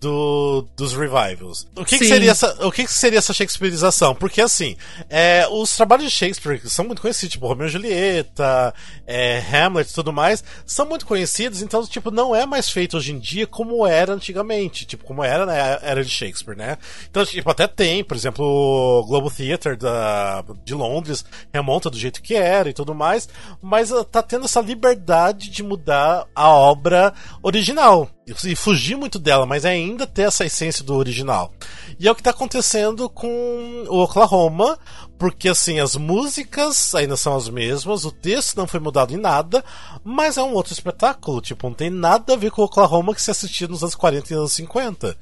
do, dos revivals. O que, que seria essa, o que, que seria essa Shakespeareização? Porque assim, é, os trabalhos de Shakespeare são muito conhecidos, tipo Romeo e Julieta, é, Hamlet e tudo mais, são muito conhecidos, então, tipo, não é mais feito hoje em dia como era antigamente, tipo, como era na era de Shakespeare, né? Então, tipo, até tem, por exemplo, o Globo Theatre da, de Londres remonta do jeito que era e tudo mais, mas ah, tá tendo essa liberdade de mudar a obra original e fugir muito dela, mas ainda ter essa essência do original. E é o que tá acontecendo com o Oklahoma, porque assim, as músicas ainda são as mesmas, o texto não foi mudado em nada, mas é um outro espetáculo, tipo, não tem nada a ver com o Oklahoma que se assistia nos anos 40 e anos 50.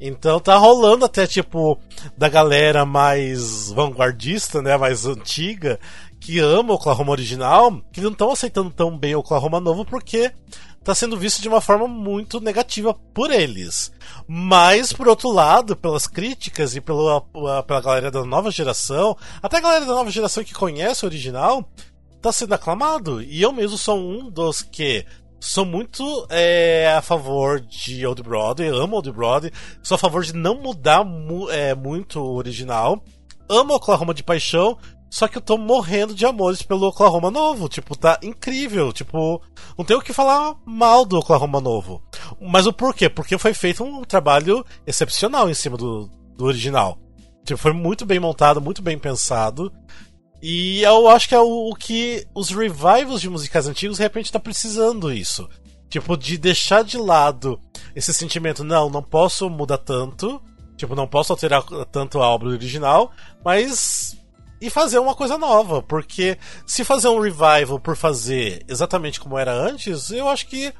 Então tá rolando até tipo da galera mais vanguardista, né, mais antiga, que ama o Oklahoma original, que não estão aceitando tão bem o Oklahoma novo porque tá sendo visto de uma forma muito negativa por eles. Mas, por outro lado, pelas críticas e pela, pela galera da nova geração, até a galera da nova geração que conhece o original, tá sendo aclamado. E eu mesmo sou um dos que sou muito é, a favor de Old Broadway, amo Old Broadway, sou a favor de não mudar mu é, muito o original. Amo Oklahoma de paixão, só que eu tô morrendo de amores pelo Oklahoma novo. Tipo, tá incrível. Tipo, não tenho o que falar mal do Oklahoma novo. Mas o porquê? Porque foi feito um trabalho excepcional em cima do, do original. Tipo, foi muito bem montado, muito bem pensado. E eu acho que é o, o que os revivals de musicais antigos de repente tá precisando isso. Tipo, de deixar de lado esse sentimento, não, não posso mudar tanto. Tipo, não posso alterar tanto a obra original, mas e fazer uma coisa nova, porque se fazer um revival por fazer exatamente como era antes, eu acho que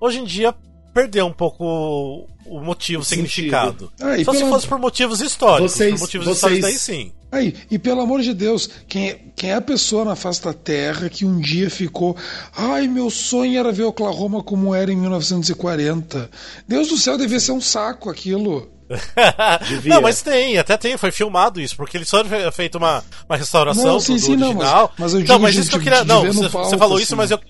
hoje em dia perdeu um pouco o motivo, o significado. Ah, Só se fosse por motivos históricos. Vocês- por motivos vocês- históricos, daí sim. Aí, e pelo amor de Deus, quem é, quem é a pessoa na face da Terra que um dia ficou. Ai, meu sonho era ver Oklahoma como era em 1940. Deus do céu, devia ser um saco aquilo. Devia. Não, mas tem, até tem, foi filmado isso, porque eles só fe- feito uma, uma restauração Não, do, sim, do sim, não, mas- original. mas eu então, digo mas de- isso que eu queria. não, você, palco, você falou isso, assim. mas eu.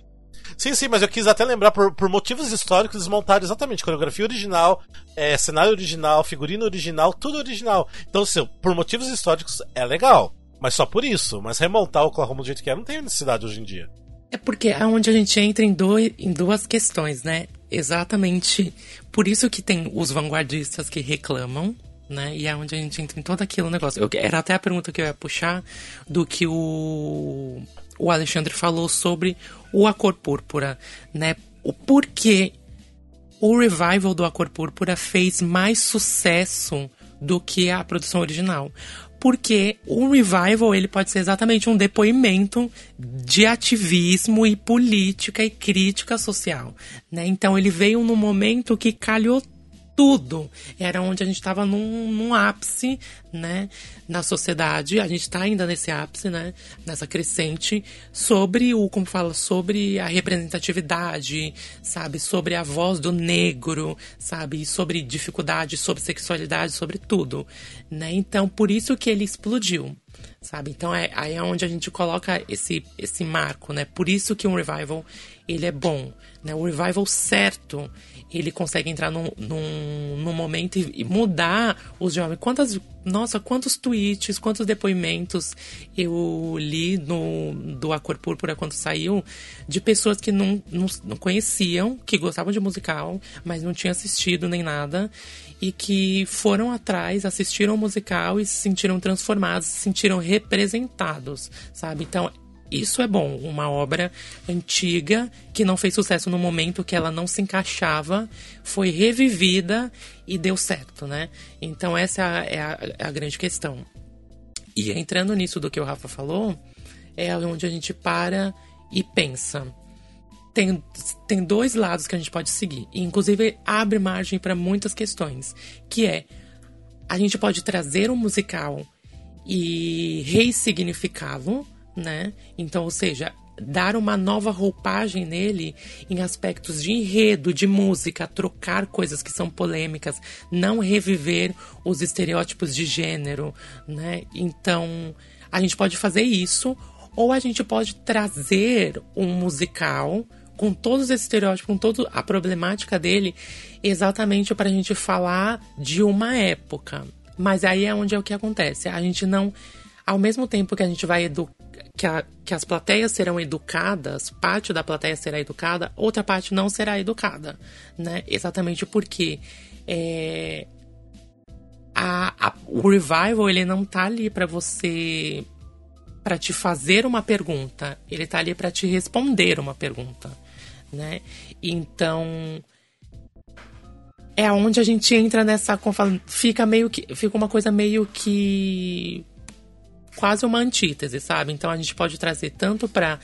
Sim, sim, mas eu quis até lembrar por, por motivos históricos eles montaram exatamente coreografia original, é, cenário original, figurino original, tudo original. Então, assim, por motivos históricos é legal, mas só por isso. Mas remontar o Oklahoma do jeito que é não tem necessidade hoje em dia. É porque é onde a gente entra em, dois, em duas questões, né? Exatamente por isso que tem os vanguardistas que reclamam, né? E é onde a gente entra em todo aquele negócio. Eu- era até a pergunta que eu ia puxar do que o, o Alexandre falou sobre o A Cor Púrpura, né? O porquê o revival do A Cor Púrpura fez mais sucesso do que a produção original. Porque o revival ele pode ser exatamente um depoimento de ativismo e política e crítica social, né? Então ele veio num momento que calhou tudo. Era onde a gente estava num, num ápice, né, na sociedade. A gente está ainda nesse ápice, né, nessa crescente, sobre o, como fala, sobre a representatividade, sabe, sobre a voz do negro, sabe, sobre dificuldade, sobre sexualidade, sobre tudo, né. Então, por isso que ele explodiu. Sabe? Então é aí é onde a gente coloca esse, esse marco, né? Por isso que um revival ele é bom, né? O revival certo ele consegue entrar num, num, num momento e, e mudar os jovens. Quantas, nossa, quantos tweets, quantos depoimentos eu li no, do A Cor Púrpura quando saiu, de pessoas que não, não, não conheciam, que gostavam de musical, mas não tinham assistido nem nada, e que foram atrás, assistiram o musical e se sentiram transformados, se sentiram representados, sabe? Então, isso é bom, uma obra antiga que não fez sucesso no momento que ela não se encaixava, foi revivida e deu certo, né? Então essa é a, é a grande questão. E entrando nisso do que o Rafa falou, é onde a gente para e pensa. Tem, tem dois lados que a gente pode seguir, e inclusive abre margem para muitas questões, que é a gente pode trazer um musical e ressignificá-lo, né? Então, ou seja, dar uma nova roupagem nele em aspectos de enredo, de música, trocar coisas que são polêmicas, não reviver os estereótipos de gênero, né? Então, a gente pode fazer isso, ou a gente pode trazer um musical com todos esses estereótipos, com toda a problemática dele, exatamente para a gente falar de uma época. Mas aí é onde é o que acontece. A gente não. Ao mesmo tempo que a gente vai. Que, a, que as plateias serão educadas, parte da plateia será educada, outra parte não será educada, né? Exatamente porque é, a, a, o revival ele não tá ali para você para te fazer uma pergunta, ele tá ali para te responder uma pergunta, né? Então é onde a gente entra nessa fica meio que fica uma coisa meio que quase uma antítese, sabe? Então a gente pode trazer tanto para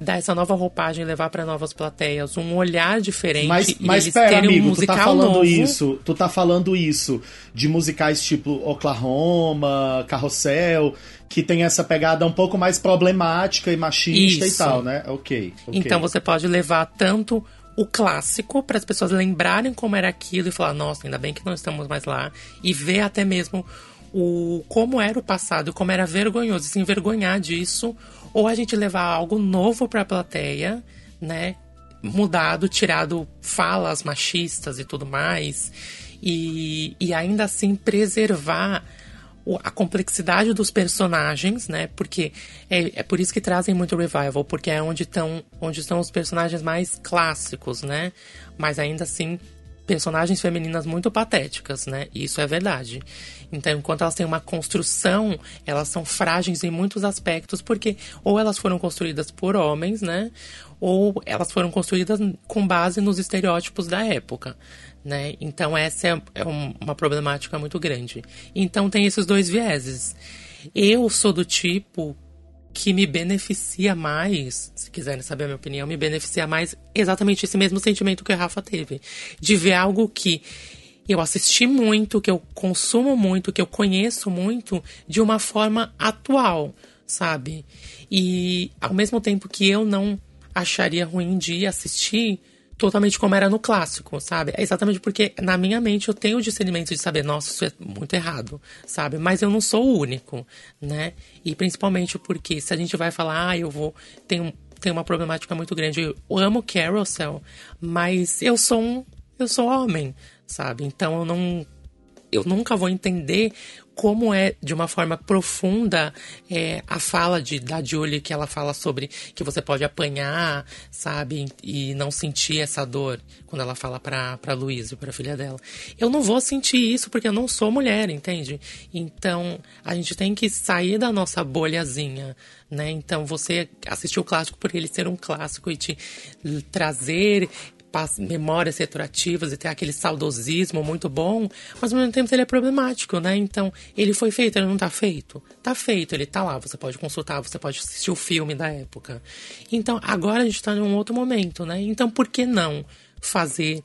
dar essa nova roupagem, levar para novas plateias, um olhar diferente. Mas, mas eles pera, terem amigo, um musical tu tá falando novo. isso, tu tá falando isso de musicais tipo Oklahoma, Carrossel, que tem essa pegada um pouco mais problemática e machista Isso. e tal, né? Ok. ok. Então você pode levar tanto o clássico para as pessoas lembrarem como era aquilo e falar, nossa, ainda bem que não estamos mais lá, e ver até mesmo o como era o passado, como era vergonhoso, se envergonhar disso, ou a gente levar algo novo para a plateia, né? Mudado, tirado falas machistas e tudo mais, e, e ainda assim preservar a complexidade dos personagens, né? Porque é, é por isso que trazem muito revival, porque é onde estão onde estão os personagens mais clássicos, né? Mas ainda assim personagens femininas muito patéticas, né? Isso é verdade. Então, enquanto elas têm uma construção, elas são frágeis em muitos aspectos, porque ou elas foram construídas por homens, né? Ou elas foram construídas com base nos estereótipos da época, né? Então, essa é, é um- uma problemática muito grande. Então, tem esses dois vieses. Eu sou do tipo que me beneficia mais, quiserem saber a minha opinião, me beneficia mais exatamente esse mesmo sentimento que a Rafa teve. De ver algo que eu assisti muito, que eu consumo muito, que eu conheço muito, de uma forma atual, sabe? E ao mesmo tempo que eu não acharia ruim de assistir totalmente como era no clássico, sabe? É exatamente porque na minha mente eu tenho o discernimento de saber, nossa, isso é muito errado, sabe? Mas eu não sou o único, né? E principalmente porque se a gente vai falar, ah, eu vou. Tem, tem uma problemática muito grande. Eu amo Carousel, mas eu sou um. Eu sou homem, sabe? Então eu não eu nunca vou entender como é, de uma forma profunda, é, a fala de, da Julie, que ela fala sobre que você pode apanhar, sabe? E não sentir essa dor quando ela fala pra, pra Luísa, pra filha dela. Eu não vou sentir isso porque eu não sou mulher, entende? Então, a gente tem que sair da nossa bolhazinha, né? Então, você assistir o clássico por ele ser um clássico e te trazer memórias retroativas e ter aquele saudosismo muito bom, mas ao mesmo tempo ele é problemático, né? Então, ele foi feito, ele não tá feito? Tá feito, ele tá lá, você pode consultar, você pode assistir o filme da época. Então, agora a gente tá num outro momento, né? Então, por que não fazer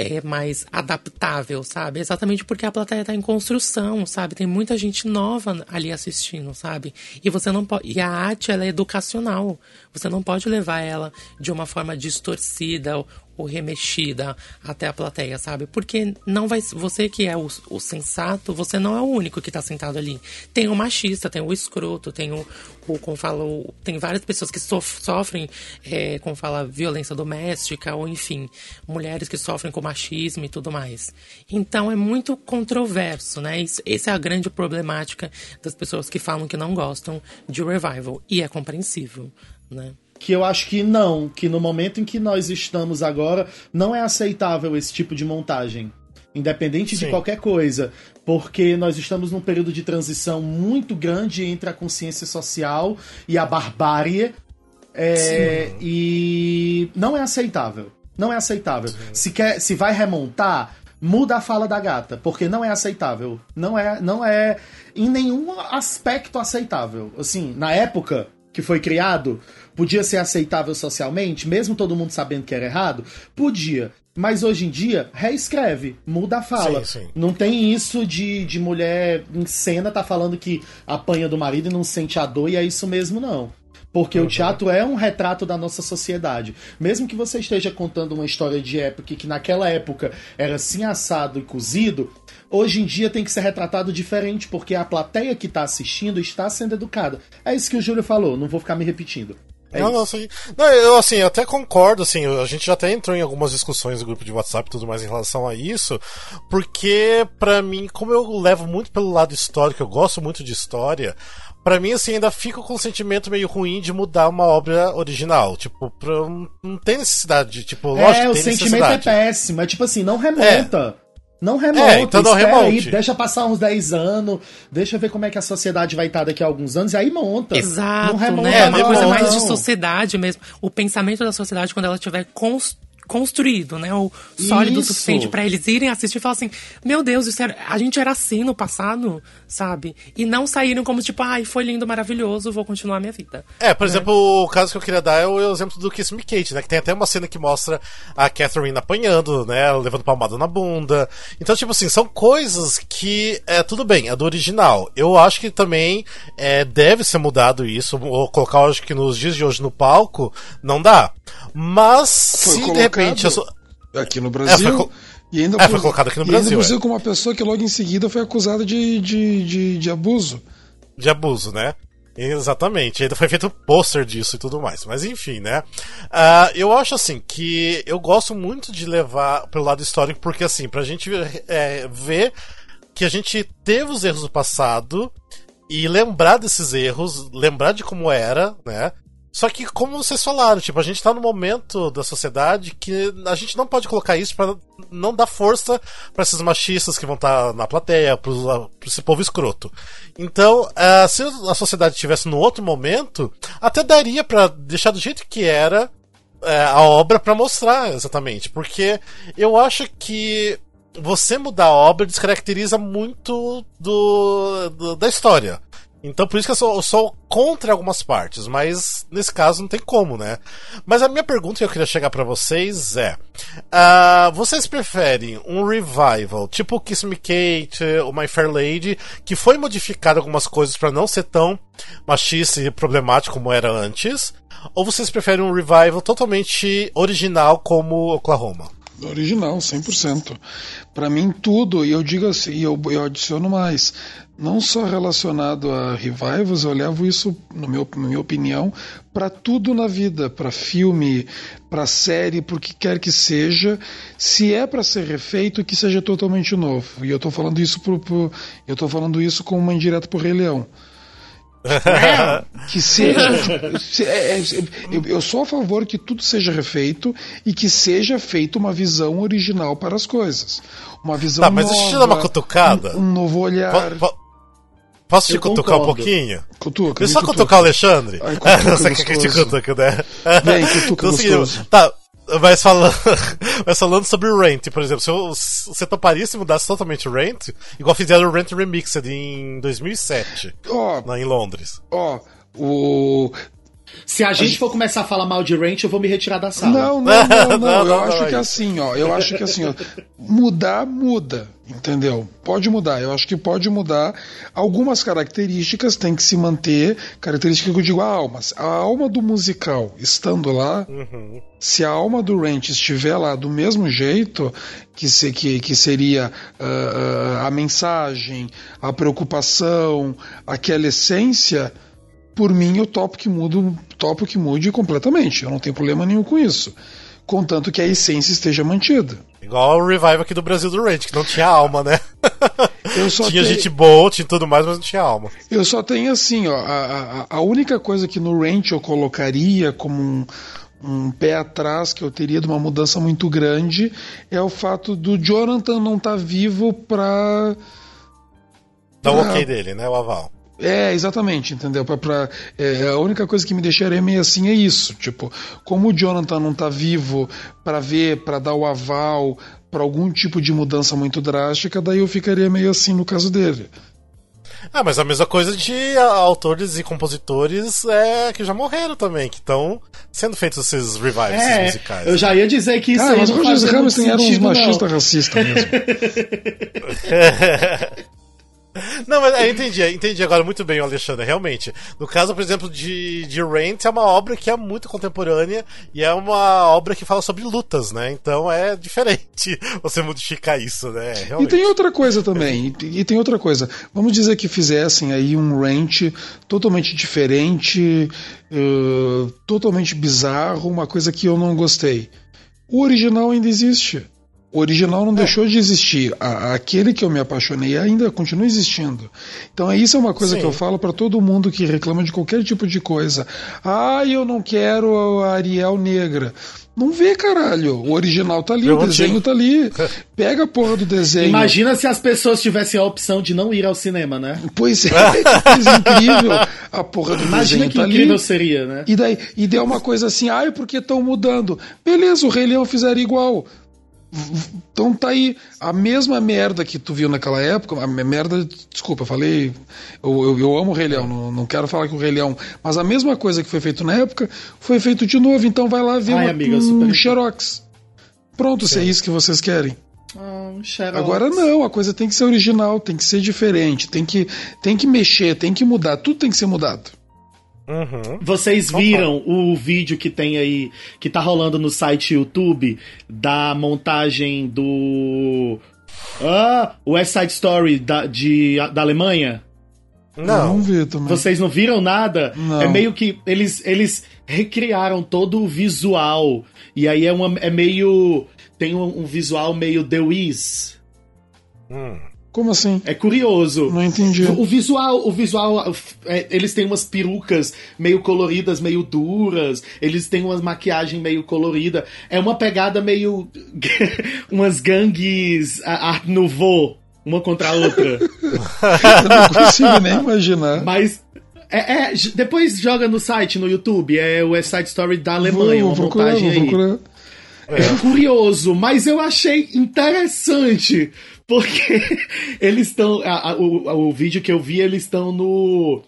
é mais adaptável, sabe? Exatamente porque a plateia tá em construção, sabe? Tem muita gente nova ali assistindo, sabe? E você não pode. E a arte ela é educacional. Você não pode levar ela de uma forma distorcida ou, remexida até a plateia, sabe? Porque não vai. Você que é o, o sensato, você não é o único que tá sentado ali. Tem o machista, tem o escroto, tem o, o como fala, tem várias pessoas que sof- sofrem, é, como fala, violência doméstica, ou enfim, mulheres que sofrem com machismo e tudo mais. Então é muito controverso, né? Isso, essa é a grande problemática das pessoas que falam que não gostam de revival. E é compreensível, né? Que eu acho que não, que no momento em que nós estamos agora, não é aceitável esse tipo de montagem. Independente de Sim. qualquer coisa. Porque nós estamos num período de transição muito grande entre a consciência social e a barbárie. É, e não é aceitável. Não é aceitável. Se, quer, se vai remontar, muda a fala da gata, porque não é aceitável. Não é, não é em nenhum aspecto aceitável. Assim, na época que foi criado, podia ser aceitável socialmente, mesmo todo mundo sabendo que era errado? Podia. Mas hoje em dia, reescreve, muda a fala. Sim, sim. Não tem isso de, de mulher em cena tá falando que apanha do marido e não sente a dor, e é isso mesmo, não. Porque o teatro é um retrato da nossa sociedade. Mesmo que você esteja contando uma história de época que naquela época era assim assado e cozido, hoje em dia tem que ser retratado diferente, porque a plateia que está assistindo está sendo educada. É isso que o Júlio falou, não vou ficar me repetindo. É não, não, sim. Não, eu assim, eu até concordo, assim, a gente já até entrou em algumas discussões no grupo de WhatsApp e tudo mais em relação a isso, porque pra mim, como eu levo muito pelo lado histórico, eu gosto muito de história, pra mim, assim, ainda fico com um sentimento meio ruim de mudar uma obra original. Tipo, pra, não tem necessidade, de, tipo, lógico é, o sentimento é péssimo. É tipo assim, não remonta. Não remonta, É, então não espera aí, remonte. deixa passar uns 10 anos, deixa ver como é que a sociedade vai estar daqui a alguns anos, e aí monta. Exato, não remonta, né? É uma não, coisa não. mais de sociedade mesmo. O pensamento da sociedade quando ela tiver cons- construído, né? O sólido o suficiente pra eles irem assistir e falar assim: Meu Deus, isso era- a gente era assim no passado, sabe? E não saíram como tipo, ai, foi lindo, maravilhoso, vou continuar a minha vida. É, por exemplo, o caso que eu queria dar é o exemplo do Kiss Me Kate, né? Que tem até uma cena que mostra a Catherine apanhando, né? Levando palmada na bunda. Então, tipo assim, são coisas que, é, tudo bem, é do original. Eu acho que também é, deve ser mudado isso, ou colocar, acho que nos dias de hoje no palco, não dá. Mas, Foi se de repente... eu sou- aqui no Brasil. É, foi E ainda É, foi colocado aqui no e ainda Brasil, por cima é. com uma pessoa que logo em seguida foi acusada de, de, de, de abuso. de abuso, né? Exatamente. Ainda foi feito pôster disso e tudo mais. Mas enfim, né? Ah, eu acho assim que eu gosto muito de levar pelo lado histórico, porque assim, pra gente é, ver que a gente teve os erros do passado e lembrar desses erros, lembrar de como era, né? Só que, como vocês falaram, tipo, a gente tá num momento da sociedade que a gente não pode colocar isso pra não dar força pra esses machistas que vão estar na plateia, pro, pro esse povo escroto. Então, ah, se a sociedade estivesse num outro momento, até daria pra deixar do jeito que era é, a obra pra mostrar exatamente. Porque eu acho que você mudar a obra descaracteriza muito do, do- da história. Então por isso que eu sou, eu sou contra algumas partes, mas nesse caso não tem como, né? Mas a minha pergunta que eu queria chegar pra vocês é: ah, vocês preferem um revival tipo Kiss Me Kate ou My Fair Lady, que foi modificado algumas coisas pra não ser tão machista e problemático como era antes? Ou vocês preferem um revival totalmente original como Oklahoma? Original, 100%. Pra mim, tudo, e eu digo assim, e eu, eu adiciono mais, não só relacionado a revivals, eu levo isso, no meu, na minha opinião, pra tudo na vida, pra filme, pra série, por que quer que seja. Se é pra ser refeito, que seja totalmente novo. E eu tô falando isso pro, pro- eu tô falando isso com uma indireta pro Rei Leão. Que seja. se- é- é- eu, eu sou a favor que tudo seja refeito e que seja feita uma visão original para as coisas. Uma visão Tá, mas nova. deixa eu te dar uma cutucada. Um, um novo olhar. Po- po- Posso te Eu cutucar um concordo. pouquinho? Cutuca, Deixa só cutucar o Alexandre. Ai, cutuca, Você quer que eu te cutuque, né? Vem, cutuca Então, assim. Tá, mas falando, mas falando sobre o Rent, por exemplo, se eu- você toparia se mudasse totalmente o Rent, igual fizeram o Rent Remixed em 2007, Ó, lá em Londres. ó, o. Se a gente for começar a falar mal de Ranch, eu vou me retirar da sala. Não, não, não, não. Não, Eu não, acho não, que é é isso. assim, ó. Eu acho que assim, ó. Mudar, muda. Entendeu? Pode mudar. Eu acho que pode mudar. Algumas características têm que se manter. Característica que eu digo a alma. A alma do musical estando lá. Se a alma do Ranch estiver lá do mesmo jeito, que, se, que, que seria ah, a mensagem, a preocupação, aquela essência, por mim eu topo que mudo, topo que mude completamente. Eu não tenho problema nenhum com isso. Contanto que a essência esteja mantida. Igual o revival aqui do Brasil do Rent, que não tinha alma, né? Tinha tenho- gente boa, tinha tudo mais, mas não tinha alma. Eu só tenho assim, ó, a, a, a única coisa que no Ranch eu colocaria como um, um pé atrás que eu teria de uma mudança muito grande é o fato do Jonathan não estar vivo pra. Dá o ok dele, né? O aval. É, exatamente, entendeu? Pra, pra- é, a única coisa que me deixaria meio assim é isso. Tipo, como o Jonathan não tá vivo pra ver, pra dar o aval pra algum tipo de mudança muito drástica, daí eu ficaria meio assim no caso dele. Ah, mas a mesma coisa de autores e compositores é, que já morreram também, que estão sendo feitos esses revivals esses É, musicais. eu já ia dizer que isso Ah, aí mas o não Roger Hamilton era não. machistas racistas mesmo. Não, mas eu entendi, eu entendi agora muito bem, Alexandre, realmente. No caso, por exemplo, de, de Rent, é uma obra que é muito contemporânea e é uma obra que fala sobre lutas, né? Então é diferente você modificar isso, né? E Realmente. tem outra coisa também, e, e tem outra coisa. Vamos dizer que fizessem aí um rant totalmente diferente, uh, totalmente bizarro, uma coisa que eu não gostei. O original ainda existe. O original não deixou de existir. A- aquele que eu me apaixonei ainda continua existindo. Então isso é uma coisa Sim. que eu falo para todo mundo que reclama de qualquer tipo de coisa. Ah, eu não quero a Ariel negra. Não vê, caralho. O original tá ali, Eu o desenho tá ali. Pega a porra do desenho. Imagina se as pessoas tivessem a opção de não ir ao cinema, né? Pois é, que incrível. A porra do Imagina desenho que tá incrível ali. seria, né? E daí, e deu uma coisa assim, ai, porque estão mudando. Beleza, o Rei Leão fizeram igual. Então tá aí, a mesma merda que tu viu naquela época, a me- merda, desculpa, eu falei, eu, eu, eu amo o Rei Leão, não, não quero falar que o Rei Leão, mas a mesma coisa que foi feito na época, foi feito de novo, então vai lá ver Ai, uma- amiga, um Xerox. Pronto, se é isso que vocês querem. Ah, um. Agora não, a coisa tem que ser original, tem que ser diferente, tem que, tem que mexer, tem que mudar, tudo tem que ser mudado. Uhum. Vocês viram o vídeo que tem aí, que tá rolando no site YouTube, da montagem do. Ah, West Side Story da, de, da Alemanha? Não. Vamos ver também. Vocês não viram nada? Não. É meio que eles, eles recriaram todo o visual. E aí é, uma, é meio. Tem um, um visual meio The Wiz. Hum. Como assim? É curioso. Não entendi. O visual, o visual, é, eles têm umas perucas meio coloridas, meio duras. Eles têm umas maquiagem meio colorida. É uma pegada meio umas gangues Art Nouveau, uma contra a outra. Eu não consigo nem imaginar. Mas é, é, depois joga no site, no YouTube, é o Side Story da Alemanha, vou, uma procurar, montagem aí. procurar. É curioso, mas eu achei interessante. Porque eles estão. O, o vídeo que eu vi, eles estão no.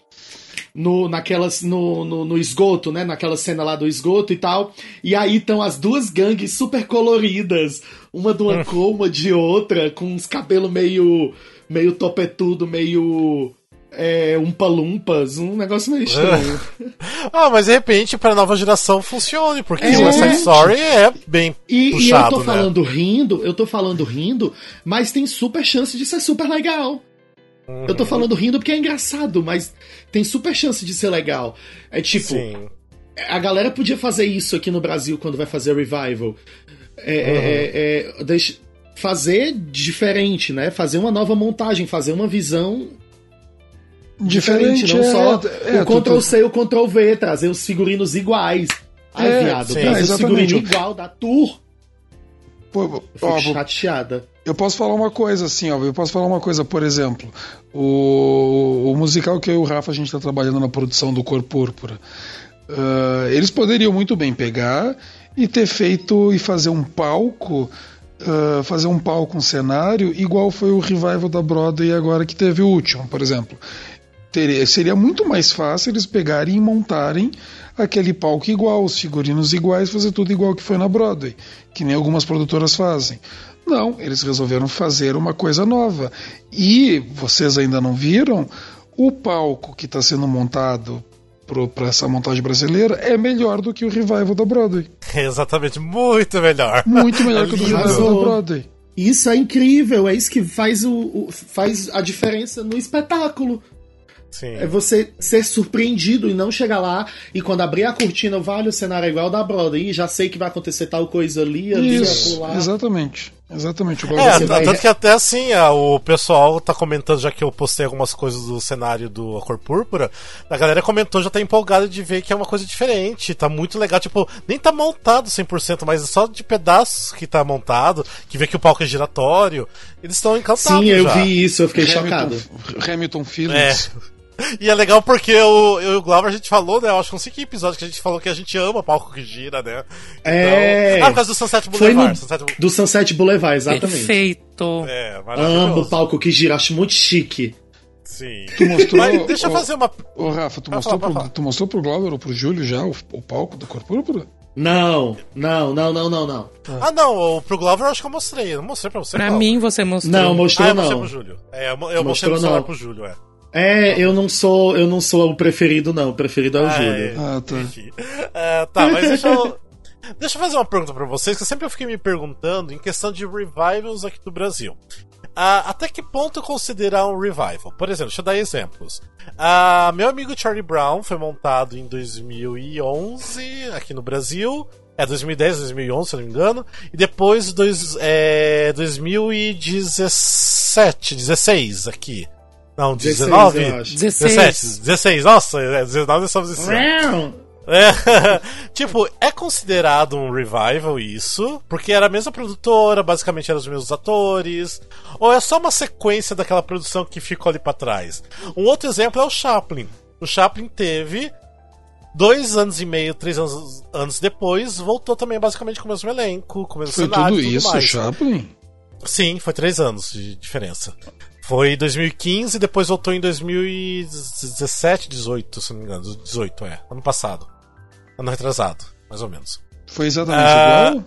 No, naquelas, no, no, no esgoto, né? Naquela cena lá do esgoto e tal. E aí estão as duas gangues super coloridas. Uma de uma cor, uma de outra, com uns cabelos meio. meio topetudo, meio. É, umpa-lumpas, um negócio meio estranho. Ah, mas de repente pra nova geração funcione, porque É. o West Side Story é bem E, e eu puxado, tô né? falando rindo, eu tô falando rindo, mas tem super chance de ser super legal. Eu Uhum. tô falando rindo porque é engraçado, mas tem super chance de ser legal. É tipo, Sim. a galera podia fazer isso aqui no Brasil quando vai fazer revival. É, é, é, é, deixa- fazer diferente, né? Fazer uma nova montagem, fazer uma visão diferente, Diferente, não é, só é, o tu- Ctrl C e o Ctrl V, trazer os figurinos iguais. Ai, É, viado, sim, trazer os exatamente. figurinos igual da tour. Pô, ó, chateada. eu posso falar uma coisa assim, ó. Eu posso falar uma coisa, por exemplo, o, o musical que eu e o Rafa a gente está trabalhando na produção do Cor Púrpura. ah, eles poderiam muito bem pegar e ter feito e fazer um palco, ah, fazer um palco, um cenário, igual foi o revival da Broadway agora que teve o último, por exemplo. Teria, seria muito mais fácil eles pegarem e montarem aquele palco igual, os figurinos iguais, fazer tudo igual que foi na Broadway, que nem algumas produtoras fazem. Não, eles resolveram fazer uma coisa nova. E vocês ainda não viram, o palco que está sendo montado para essa montagem brasileira é melhor do que o revival da Broadway. Exatamente, muito melhor. Muito melhor que o revival da Broadway. Isso é incrível, é isso que faz, o, o- faz a diferença no espetáculo. Sim. É você ser surpreendido e não chegar lá e quando abrir a cortina, vale o cenário é igual da Broadway, e já sei que vai acontecer tal coisa ali, ali, Isso, acolá. exatamente. Exatamente. igual É, vai- tanto que até assim, o pessoal tá comentando, já que eu postei algumas coisas do cenário do A Cor Púrpura, a galera comentou, já tá empolgada de ver que é uma coisa diferente, tá muito legal, tipo, nem tá montado 100%, mas só de pedaços que tá montado, que vê que o palco é giratório, eles estão encantados Sim, eu já. vi isso, eu fiquei chocado. Hamilton, Hamilton É. E é legal porque eu, eu e o Glauber a gente falou, né? Eu acho que não sei que episódio que a gente falou que a gente ama palco que gira, né? É. Então... Ah, por causa do Sunset Boulevard. no, Sunset do Sunset Boulevard, exatamente. Perfeito. É, maravilhoso. Amo o palco que gira, acho muito chique. Sim. Tu mostrou, Mas deixa eu fazer uma. Ô, Rafa, tu Vai mostrou, falar, pro, tu mostrou pro Glauber ou pro Júlio já o, o palco do Cor Púrpura? Não, não, não, não, não, não. Ah, não, o pro Glover eu acho que eu mostrei. Eu não mostrei pra você. Pra mim, você mostrou. Não, Ah, mostrou eu mostrei não. pro Júlio. É, eu, eu mostrei pro Júlio, é. É, eu não sou, eu não sou o preferido não, o preferido é o Ah, Júlio. Ah, tá. É, tá, mas deixa eu. Deixa eu fazer uma pergunta pra vocês, que eu sempre fiquei me perguntando em questão de revivals aqui do Brasil. Ah, até que ponto considerar um revival? Por exemplo, deixa eu dar exemplos. Ah, meu amigo Charlie Brown foi montado em 2011 aqui no Brasil. É 2010, 2011, se eu não me engano. E depois dois, é, 2017, 16 aqui. Não, 16, 19? eu acho. 16. 17, 16, nossa, é, 19 estamos esse ano. É, tipo, é considerado um revival isso? Porque era a mesma produtora, basicamente eram os mesmos atores? Ou é só uma sequência daquela produção que ficou ali pra trás? Um outro exemplo é o Chaplin. O Chaplin teve dois anos e meio, três anos, anos depois, voltou também basicamente com o mesmo elenco, com o mesmo Foi cenário tudo tudo isso, mais. Chaplin? Sim, foi três anos de diferença. Foi em 2015 depois voltou em 2017, 18, se não me engano. 18, é. Ano passado. Ano retrasado, mais ou menos. Foi exatamente Ah, igual?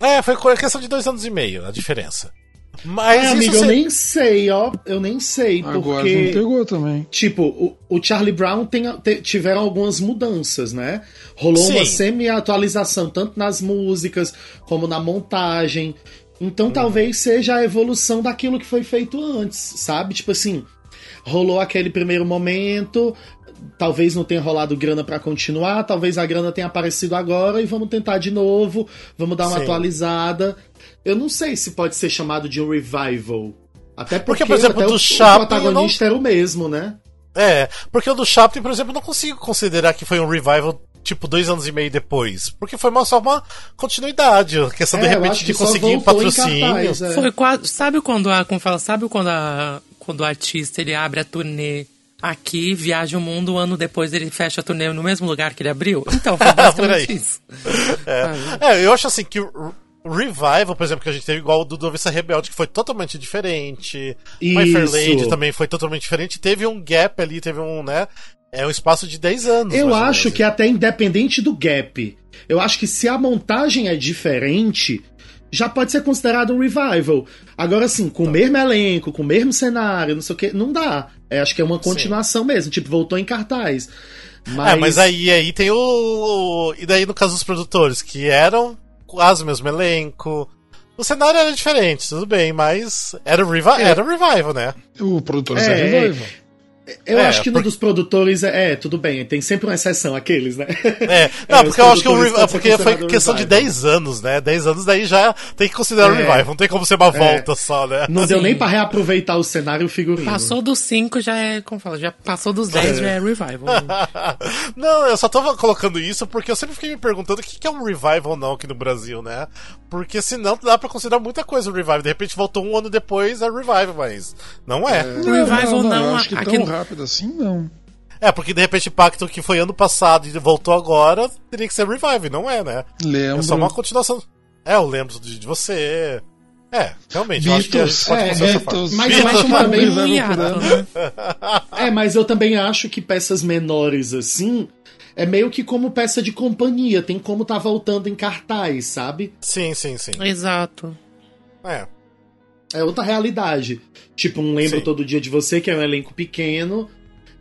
É, foi co- questão de dois anos e meio a diferença. Mas É, isso amigo, eu nem sei, ó. Eu nem sei, Agora porque. não pegou também. Tipo, o, o Charlie Brown tem, te- tiveram algumas mudanças, né? Rolou uma Sim. semi-atualização, tanto nas músicas como na montagem. Então talvez seja a evolução daquilo que foi feito antes, sabe? Tipo assim, rolou aquele primeiro momento, talvez não tenha rolado grana pra continuar, talvez a grana tenha aparecido agora e vamos tentar de novo, vamos dar uma Sim. atualizada. Eu não sei se pode ser chamado de um revival. Até porque, Porque, por exemplo, até do o, Chaplin, o protagonista era o mesmo, né? É, porque o do Chaplin, por exemplo, eu não consigo considerar que foi um revival tipo dois anos e meio depois. Porque foi uma, só uma continuidade. A questão de É, eu repente de conseguir um patrocínio. cartaz, é. Foi quase. Sabe quando a. Como fala? Sabe quando a. Quando o artista ele abre a turnê aqui, viaja o mundo, um ano depois ele fecha a turnê no mesmo lugar que ele abriu? Então, foi Por basicamente isso. É. É, eu acho assim que Revival, por exemplo, que a gente teve igual o do Noviça Rebelde, que foi totalmente diferente. My Fair Isso. Lady também foi totalmente diferente. Teve um gap ali, teve um, né? É um espaço de 10 anos. Eu acho que é até independente do gap. Eu acho que se a montagem é diferente, já pode ser considerado um revival. Agora, assim, com o mesmo elenco, com o mesmo cenário, não sei o que, não dá. É, acho que é uma continuação mesmo, tipo, voltou em cartaz. Mas, É, mas aí, aí tem o, o- E daí, no caso dos produtores, que eram quase o mesmo elenco. O cenário era diferente, tudo bem, mas era o revi era o revival, né? O produtor É, é. Revival. Eu é, acho que no porque- dos produtores é, é, tudo bem, tem sempre uma exceção, aqueles, né? É, não, os porque eu acho que o porque foi questão de revival. 10 anos, né? 10 anos daí já tem que considerar o É. revival, não tem como ser uma volta só, né? Não deu Sim. nem pra reaproveitar o cenário e o figurino. Passou dos 5 já é. Como fala? Já passou dos 10 já é revival. não, eu só tô colocando isso porque eu sempre fiquei me perguntando o que é um revival não aqui no Brasil, né? Porque senão dá pra considerar muita coisa o revival. De repente voltou um ano depois é revival, mas não é. Revival não, eu acho que aqui no- rápido assim, não. É, porque de repente Pacto que foi ano passado e voltou agora, teria que ser revival, e não é, né? Lembro. É só uma continuação. É, eu lembro de, de você. É, realmente, eu acho que a gente Beatles. pode É, forma. mas eu Beatles. acho que Uma também né? É, mas eu também acho que peças menores assim é meio que como peça de companhia, tem como tá voltando em cartaz, sabe? Sim, sim, sim. Exato. É. É outra realidade. Tipo, um Lembro Sim. Todo Dia de Você, que é um elenco pequeno,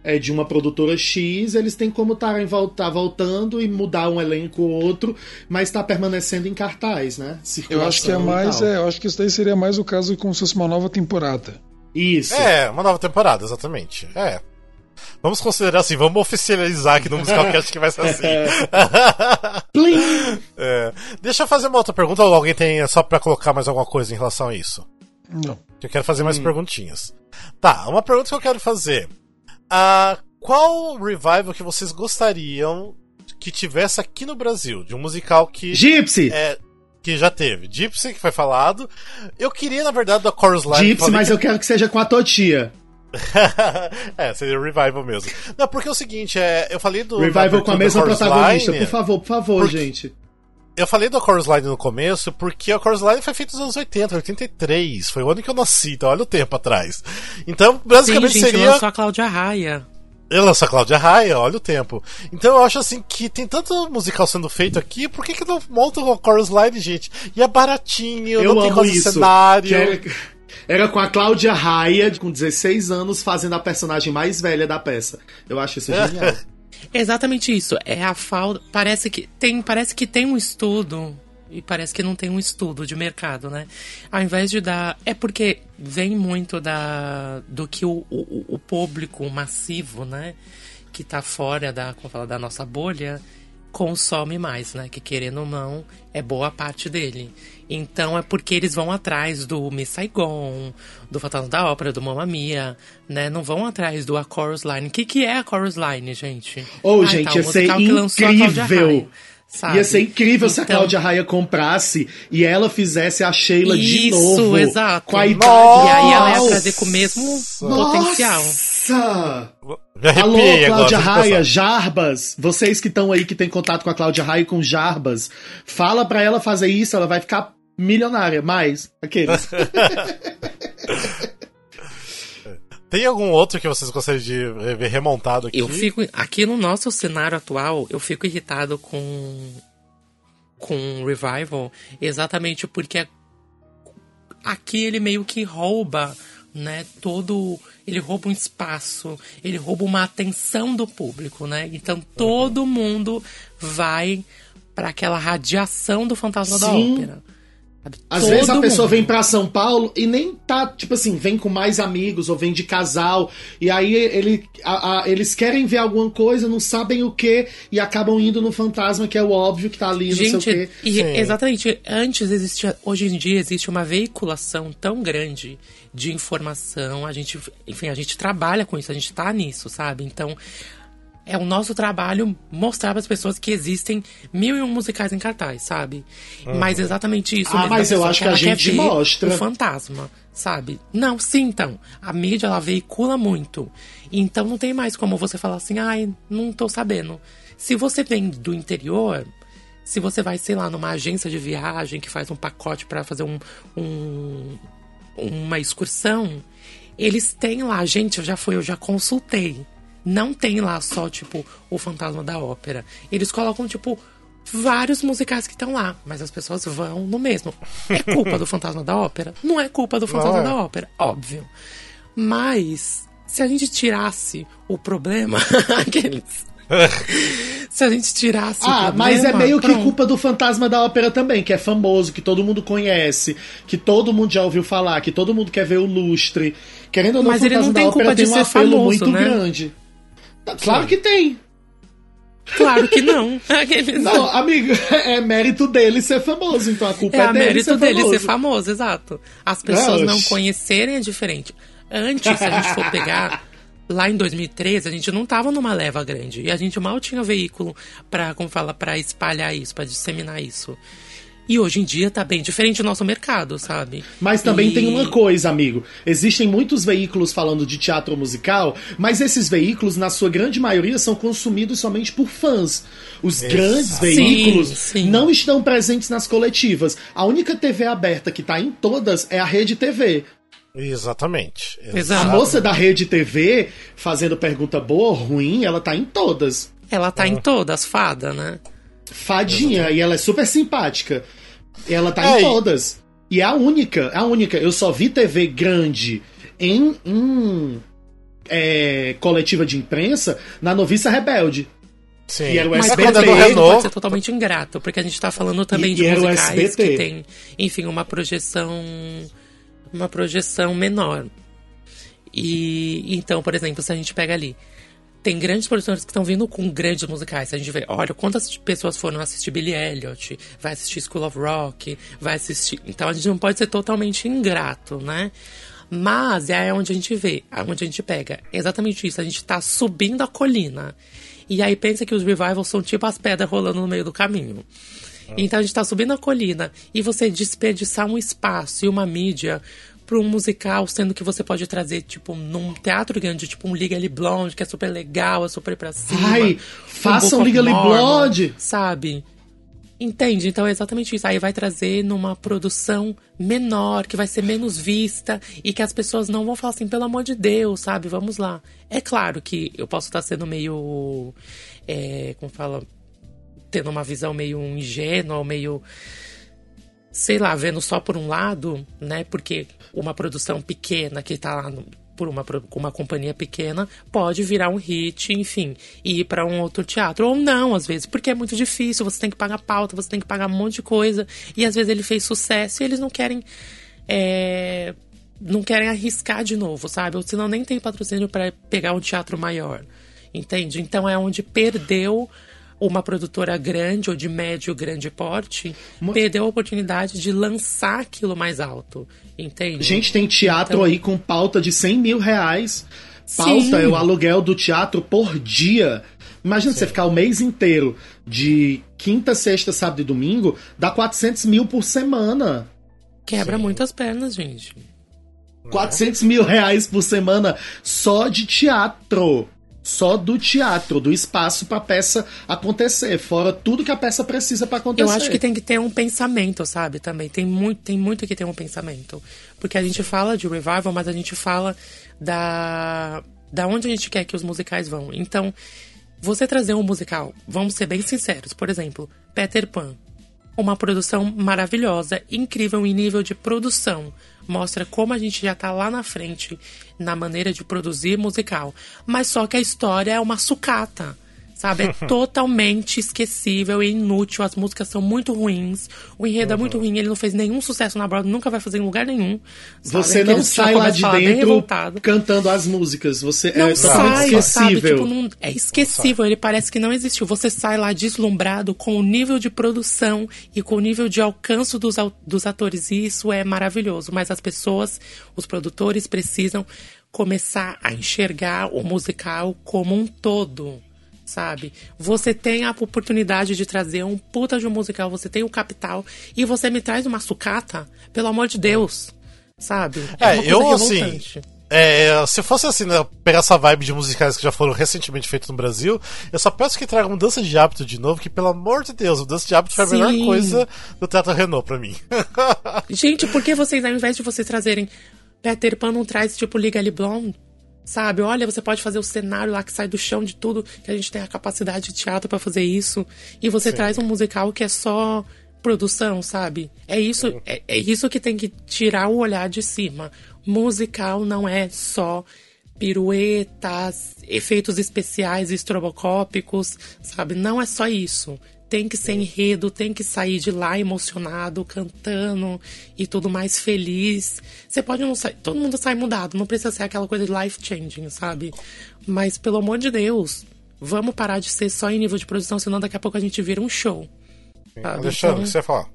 é de uma produtora X, eles têm como tá, vol- tá voltando e mudar um elenco ou outro, mas tá permanecendo em cartaz, né? Eu acho que é Circulação mais, é, eu acho que isso daí seria mais o caso como se fosse uma nova temporada. Isso. É, uma nova temporada, exatamente. É. Vamos considerar assim, vamos oficializar aqui no Musicalcast que vai ser assim. É. Deixa eu fazer uma outra pergunta, ou alguém tem só pra colocar mais alguma coisa em relação a isso? Não. Eu quero fazer mais perguntinhas. Tá, uma pergunta que eu quero fazer. Ah, qual revival que vocês gostariam que tivesse aqui no Brasil? De um musical que. Gypsy! É, que já teve. Gypsy, que foi falado. Eu queria, na verdade, da Chorus Line. Gypsy, mas que- eu quero que seja com a Totia. é, seria revival mesmo. Não, porque é o seguinte, é, eu falei do. Revival com a mesma protagonista. Line. Por favor, por favor, Porque- gente. Eu falei da Chorus Line no começo porque a Chorus Line foi feita nos anos 80, 83. Foi o ano que eu nasci, então olha o tempo atrás. Então, Sim, basicamente gente, seria. lançou a Cláudia Raia. Ele lança a Cláudia Raia, olha o tempo. Então eu acho assim que tem tanto musical sendo feito aqui, por que, que não monta o Chorus Line, gente? E é baratinho, Eu não tem quase isso. cenário. Era, era com a Cláudia Raia, com 16 anos, fazendo a personagem mais velha da peça. Eu acho isso genial. Exatamente isso. É a falta. Parece que tem, parece que tem um estudo e parece que não tem um estudo de mercado, né? Ao invés de dar, é porque vem muito da do que o, o, o público massivo, né, que tá fora da, como fala, da nossa bolha, consome mais, né? Que querendo ou não, é boa parte dele. Então é porque eles vão atrás do Miss Saigon, do Fantasma da Ópera, do Mamma Mia, né? Não vão atrás do A Chorus Line. O que, que é a Chorus Line, gente? Ou, Ah, gente, tá, o ia ser incrível. Sabe? Ia ser incrível se a Então- Cláudia Raia comprasse e ela fizesse a Sheila de Isso, novo. exato. Com a E idade. aí ela ia Nossa! trazer com o mesmo potencial. Nossa! Me Alô. Cláudia Raia. Jarbas, vocês que estão aí que tem contato com a Cláudia Raia e com Jarbas, fala pra ela fazer isso, ela vai ficar milionária, mais aqueles. Tem algum outro que vocês gostariam de ver remontado aqui? Eu fico. Aqui no nosso cenário atual, eu fico irritado com. com Revival, exatamente porque aqui ele meio que rouba, né? Todo. Ele rouba um espaço, ele rouba uma atenção do público, né? Então todo mundo vai para aquela radiação do fantasma da Sim. ópera. Às Todo vezes a pessoa mundo. vem pra São Paulo e nem tá, tipo assim, vem com mais amigos ou vem de casal. E aí ele, a- a- eles querem ver alguma coisa, não sabem o que, e acabam indo no fantasma, que é o óbvio que tá ali, não sei o Gente, quê. e Sim. exatamente, antes existia, hoje em dia existe uma veiculação tão grande de informação, a gente, enfim, a gente trabalha com isso, a gente tá nisso, sabe? Então, é o nosso trabalho mostrar para as pessoas que existem mil e um musicais em cartaz, sabe? Mas exatamente isso. Ah, mas eu acho que a gente mostra. O fantasma, sabe? Não, sim, então. A mídia, ela veicula muito. Então não tem mais como você falar assim, ai, não tô sabendo. Se você vem do interior, se você vai, sei lá, numa agência de viagem que faz um pacote para fazer um, um- uma excursão, eles têm lá, gente, eu já fui, eu já consultei. Não tem lá só, tipo, o fantasma da ópera. Eles colocam, tipo, vários musicais que estão lá, mas as pessoas vão no mesmo. É culpa do fantasma da ópera? Não é culpa do fantasma é. da ópera, óbvio. Mas se a gente tirasse o problema, aqueles. se a gente tirasse o Ah, problema. mas é meio que pronto. culpa do Fantasma da Ópera também, que é famoso, que todo mundo conhece, que todo mundo já ouviu falar, que todo mundo quer ver o lustre. Querendo ou não, Mas o ele Fantasma não da tem Ópera culpa tem de um ser apelo famoso, muito né? grande. Tá, Claro que tem. Claro que não. Aqueles... Não, amigo, é mérito dele ser famoso, então a culpa É é, dele mérito ser dele famoso. ser famoso, exato. As pessoas não Oxi. conhecerem é diferente. Antes, se a gente for pegar, lá em 2013, a gente não tava numa leva grande. E a gente mal tinha veículo pra, como fala, pra espalhar isso, pra disseminar isso. E hoje em dia tá bem diferente o nosso mercado, sabe? Mas também E- tem uma coisa, amigo. Existem muitos veículos falando de teatro musical, mas esses veículos, na sua grande maioria, são consumidos somente por fãs. Os grandes veículos Sim, sim. não estão presentes nas coletivas. A única TV aberta que tá em todas é a Rede TV. Exatamente. Exato. A moça da Rede TV, fazendo pergunta boa ou ruim, ela tá em todas. Ela tá em todas, fada, né? Fadinha, e ela é super simpática. Ela tá É, em todas. E é a única, a única. Eu só vi TV grande em, em é, coletiva de imprensa na Noviça Rebelde. Sim. E era o Mas SBT. é menos Renault, pode ser totalmente ingrato, porque a gente tá falando também E- de e musicais que tem, enfim, uma projeção uma projeção menor. E então, por exemplo, se a gente pega ali, tem grandes produtores que estão vindo com grandes musicais. A gente vê, olha, quantas pessoas foram assistir Billy Elliot, vai assistir School of Rock, vai assistir. Então a gente não pode ser totalmente ingrato, né? Mas é onde a gente vê, é onde a gente pega. Exatamente isso, a gente tá subindo a colina. E aí pensa que os revivals são tipo as pedras rolando no meio do caminho. Então a gente tá subindo a colina e você desperdiçar um espaço e uma mídia para um musical, sendo que você pode trazer, tipo, num teatro grande, tipo um Legally Blonde, que é super legal, é super pra cima. Ai, um façam Legally Mormon, Blonde. Sabe? Entende? Então é exatamente isso. Aí vai trazer numa produção menor, que vai ser menos vista e que as pessoas não vão falar assim, pelo amor de Deus, sabe? Vamos lá. É claro que eu posso estar sendo meio. É, como fala? Tendo uma visão meio ingênua, ou meio. Sei lá, vendo só por um lado, né? Porque uma produção pequena que tá lá no, por uma, uma companhia pequena, pode virar um hit, enfim, e ir para um outro teatro. Ou não, às vezes, porque é muito difícil, você tem que pagar pauta, você tem que pagar um monte de coisa. E às vezes ele fez sucesso e eles não querem. É, não querem arriscar de novo, sabe? Ou senão nem tem patrocínio para pegar um teatro maior. Entende? Então é onde perdeu uma produtora grande ou de médio grande porte perdeu a oportunidade de lançar aquilo mais alto. Entende? Gente, tem teatro então... aí com pauta de 100 mil reais. Pauta Sim. é o aluguel do teatro por dia. Imagina Sim. você ficar o mês inteiro de quinta, sexta, sábado e domingo, dá 400 mil por semana. Quebra Sim. muitas pernas, gente. 400 mil reais por semana só de teatro só do teatro, do espaço para a peça acontecer, fora tudo que a peça precisa para acontecer. Eu acho que tem que ter um pensamento, sabe? Também tem muito, tem muito que ter um pensamento, porque a gente fala de revival, mas a gente fala da da onde a gente quer que os musicais vão. Então, você trazer um musical, vamos ser bem sinceros, por exemplo, Peter Pan, uma produção maravilhosa, incrível em nível de produção, mostra como a gente já tá lá na frente na maneira de produzir musical. Mas só que a história é uma sucata sabe? É totalmente esquecível e inútil. As músicas são muito ruins. O enredo uhum. é muito ruim. Ele não fez nenhum sucesso na Broadway, nunca vai fazer em lugar nenhum. Sabe? Você não sai lá de dentro cantando as músicas. Você não é sai, esquecível. Sabe? Tipo, não, é esquecível. Ele parece que não existiu. Você sai lá deslumbrado com o nível de produção e com o nível de alcance dos, dos atores. E isso é maravilhoso. Mas as pessoas, os produtores precisam começar a enxergar o musical como um todo sabe? Você tem a oportunidade de trazer um puta de um musical, você tem o capital e você me traz uma sucata, pelo amor de Deus, sabe? É, é eu assim. É, se fosse assim, né, pegar essa vibe de musicais que já foram recentemente feitos no Brasil, eu só peço que traga mudança de hábito de novo, que pelo amor de Deus, mudança de hábito foi a Sim. melhor coisa do Teatro Renault pra mim. Gente, por que vocês, ao invés de vocês trazerem Peter Pan, não traz tipo Liga Blonde? Sabe? Olha, você pode fazer o cenário lá que sai do chão de tudo, que a gente tem a capacidade de teatro para fazer isso. E você Sim. traz um musical que é só produção, sabe? É isso, é, é isso que tem que tirar o olhar de cima. Musical não é só piruetas, efeitos especiais estrobocópicos, sabe? Não é só isso tem que ser enredo, tem que sair de lá emocionado, cantando e tudo mais feliz. Você pode não sair, todo mundo sai mudado, não precisa ser aquela coisa de life changing, sabe? Mas pelo amor de Deus, vamos parar de ser só em nível de produção, senão daqui a pouco a gente vira um show. Alexandre, o que você ia falar?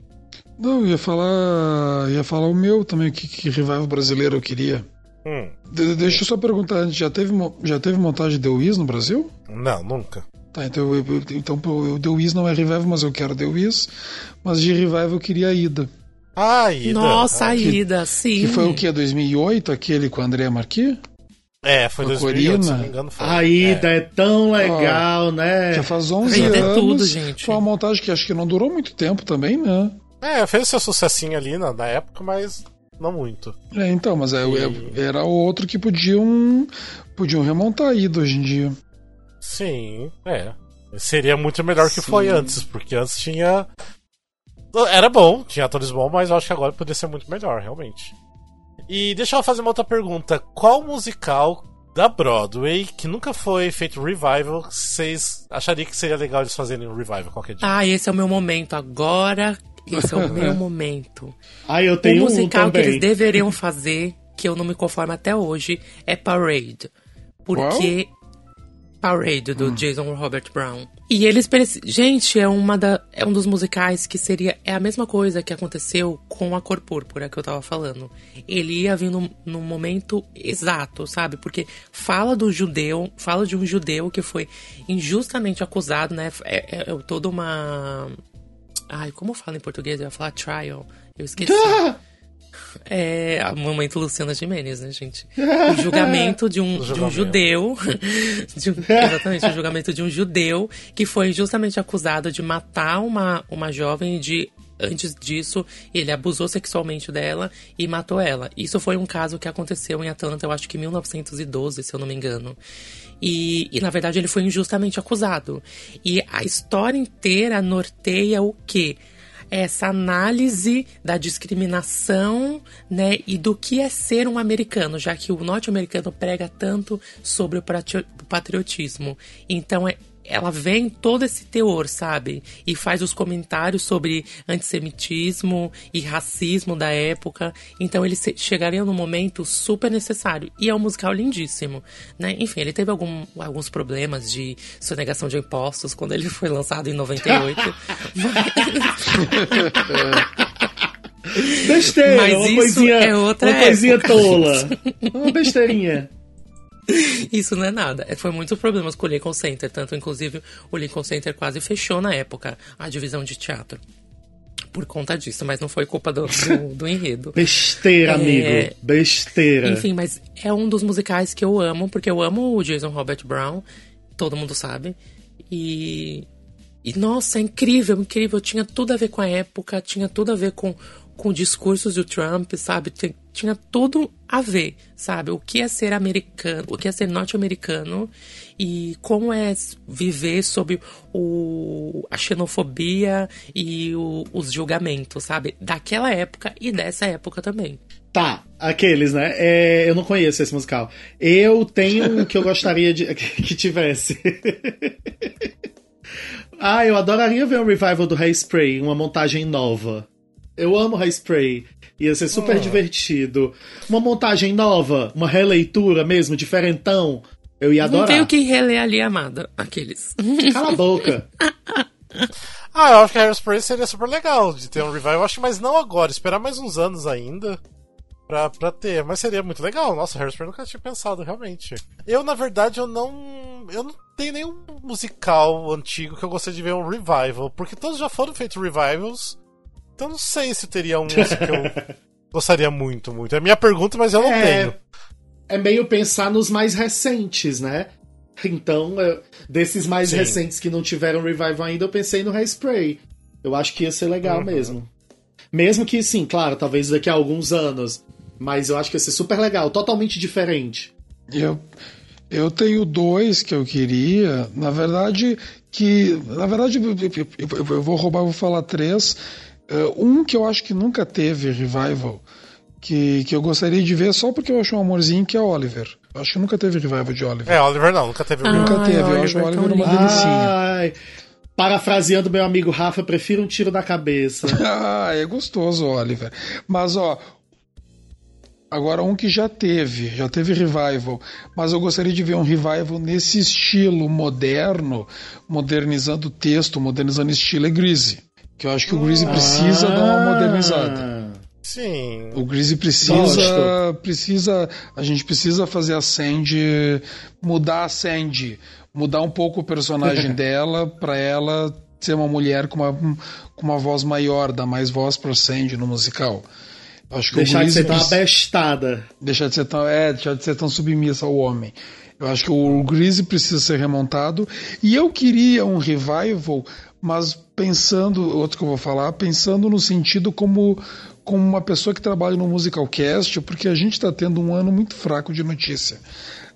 Não, eu ia falar. ia falar o meu também, que, que revival brasileiro eu queria. Hum. De, deixa eu só perguntar já teve, já teve montagem de Wiz no Brasil? Não, nunca. Tá, então, eu, eu, então o The Wiz não é Revival, mas eu quero The Wiz. Mas de Revival eu queria a Ida. Ah, a Ida. Nossa, a Ida, sim. Que foi o que? 2008, aquele com a Andrea Marquis? É, foi 2008, se não me engano. Foi. A Ida é, é tão legal, né? Já faz 11 anos. É tudo, gente. Foi uma montagem que acho que não durou muito tempo também, né? É, fez seu sucessinho ali na, na época, mas não muito. É, então, mas é, e... era outro que podiam, podiam remontar a Ida hoje em dia. Sim, é. Seria muito melhor que Sim. foi antes, porque antes tinha. Era bom, tinha atores bons, mas eu acho que agora poderia ser muito melhor, realmente. E deixa eu fazer uma outra pergunta. Qual musical da Broadway que nunca foi feito revival, vocês achariam que seria legal eles fazerem um revival qualquer dia? Ah, esse é o meu momento. Agora, esse é o meu momento. Ah, eu tenho o musical um que eles deveriam fazer, que eu não me conformo até hoje, é Parade. Porque Qual? Parade, do hum. Jason Robert Brown. E eles Gente, é uma da. É um dos musicais que seria. É a mesma coisa que aconteceu com a cor púrpura que eu tava falando. Ele ia vir no, no momento exato, sabe? Porque fala do judeu, fala de um judeu que foi injustamente acusado, né? É, é, é toda uma. Ai, como fala em português? Eu ia falar trial. Eu esqueci. é o momento Luciana Gimenez, né, gente? O julgamento de um, O de um julgamento. judeu. de um- exatamente, o julgamento de um judeu que foi justamente acusado de matar uma, uma jovem de. Antes disso, ele abusou sexualmente dela e matou ela. Isso foi um caso que aconteceu em Atlanta, eu acho que em 1912, se eu não me engano. E, e, na verdade ele foi injustamente acusado. E a história inteira norteia o quê? Essa análise da discriminação, né, e do que é ser um americano, já que o norte-americano prega tanto sobre o patri- o patriotismo. Então é ela vem todo esse teor, sabe? E faz os comentários sobre antissemitismo e racismo da época. Então ele se- chegaria num momento super necessário. E é um musical lindíssimo, né? Enfim, ele teve algum- alguns problemas de sonegação de impostos quando ele foi lançado em 98. Besteira, Mas uma isso coisinha, é outra uma coisinha época. tola. Uma besteirinha. Isso não é nada. É, Foi muitos problemas com o Lincoln Center. Tanto, inclusive, o Lincoln Center quase fechou na época a divisão de teatro. Por conta disso, mas não foi culpa do, do, do enredo. Besteira, É. amigo. Besteira. Enfim, mas é um dos musicais que eu amo, porque eu amo o Jason Robert Brown, todo mundo sabe. E. E nossa, é incrível, incrível. Tinha tudo a ver com a época, tinha tudo a ver com, com discursos do Trump, sabe? Tinha, tinha tudo a ver, sabe? O que é ser americano, o que é ser norte-americano e como é viver sob o, a xenofobia e o- os julgamentos, sabe? Daquela época e dessa época também. Tá, aqueles, né? É, eu não conheço esse musical. Eu tenho um que eu gostaria de que tivesse. ah, eu adoraria ver um revival do Hairspray, uma montagem nova. Eu amo Hairspray. Ia ser super Ah. divertido. Uma montagem nova, uma releitura mesmo, diferentão. Eu ia Não adorar. tem o que reler ali, amada. Aqueles. Cala a boca. Ah, eu acho que Hairspray seria super legal de ter um revival. Eu acho, mas não agora, esperar mais uns anos ainda pra, pra ter. Mas seria muito legal. Nossa, Hairspray eu nunca tinha pensado, realmente. Eu, na verdade, eu não. Eu não tenho nenhum musical antigo que eu gostaria de ver um revival. Porque todos já foram feitos revivals. Então não sei se teria um assim, que eu gostaria muito, muito. É minha pergunta, mas eu não É, tenho. é meio pensar nos mais recentes, né? Então, eu- desses mais Sim. recentes que não tiveram revival ainda, eu pensei no Hairspray. Eu acho que ia ser legal Uhum. mesmo. Mesmo que, sim, claro, talvez daqui a alguns anos. Mas eu acho que ia ser super legal, totalmente diferente. Eu, eu tenho dois que eu queria. Na verdade, que. Na verdade, eu, eu- eu- eu vou roubar, eu vou falar três. Eh, um que eu acho que nunca teve revival, que, que eu gostaria de ver só porque eu acho um amorzinho, que é Oliver. Eu acho que nunca teve revival de Oliver. É, Oliver não, nunca teve Ah. revival. Nunca Ai, teve, eu acho o Oliver uma delicinha. Ai, parafraseando meu amigo Rafa, prefiro um tiro na cabeça. Ah, é gostoso, Oliver. Mas, ó. Agora, um que já teve, já teve revival, mas eu gostaria de ver um revival nesse estilo moderno, modernizando o texto, modernizando o estilo, é Greasy. Que eu acho que o Greasy precisa dar uma modernizada. Ah, Sim. O Greasy precisa, precisa, a gente precisa fazer a Sandy, mudar a Sandy, mudar um pouco o personagem dela pra ela ser uma mulher com uma, com uma voz maior, dar mais voz pra Sandy no musical. Acho que Deixar o de ser tão abestada. deixar de ser tão, é, deixar de ser tão submissa ao homem. Eu acho que o Greasy precisa ser remontado. E eu queria um revival, mas pensando, outro que eu vou falar, pensando no sentido como, como uma pessoa que trabalha no Musicalcast, porque a gente está tendo um ano muito fraco de notícia.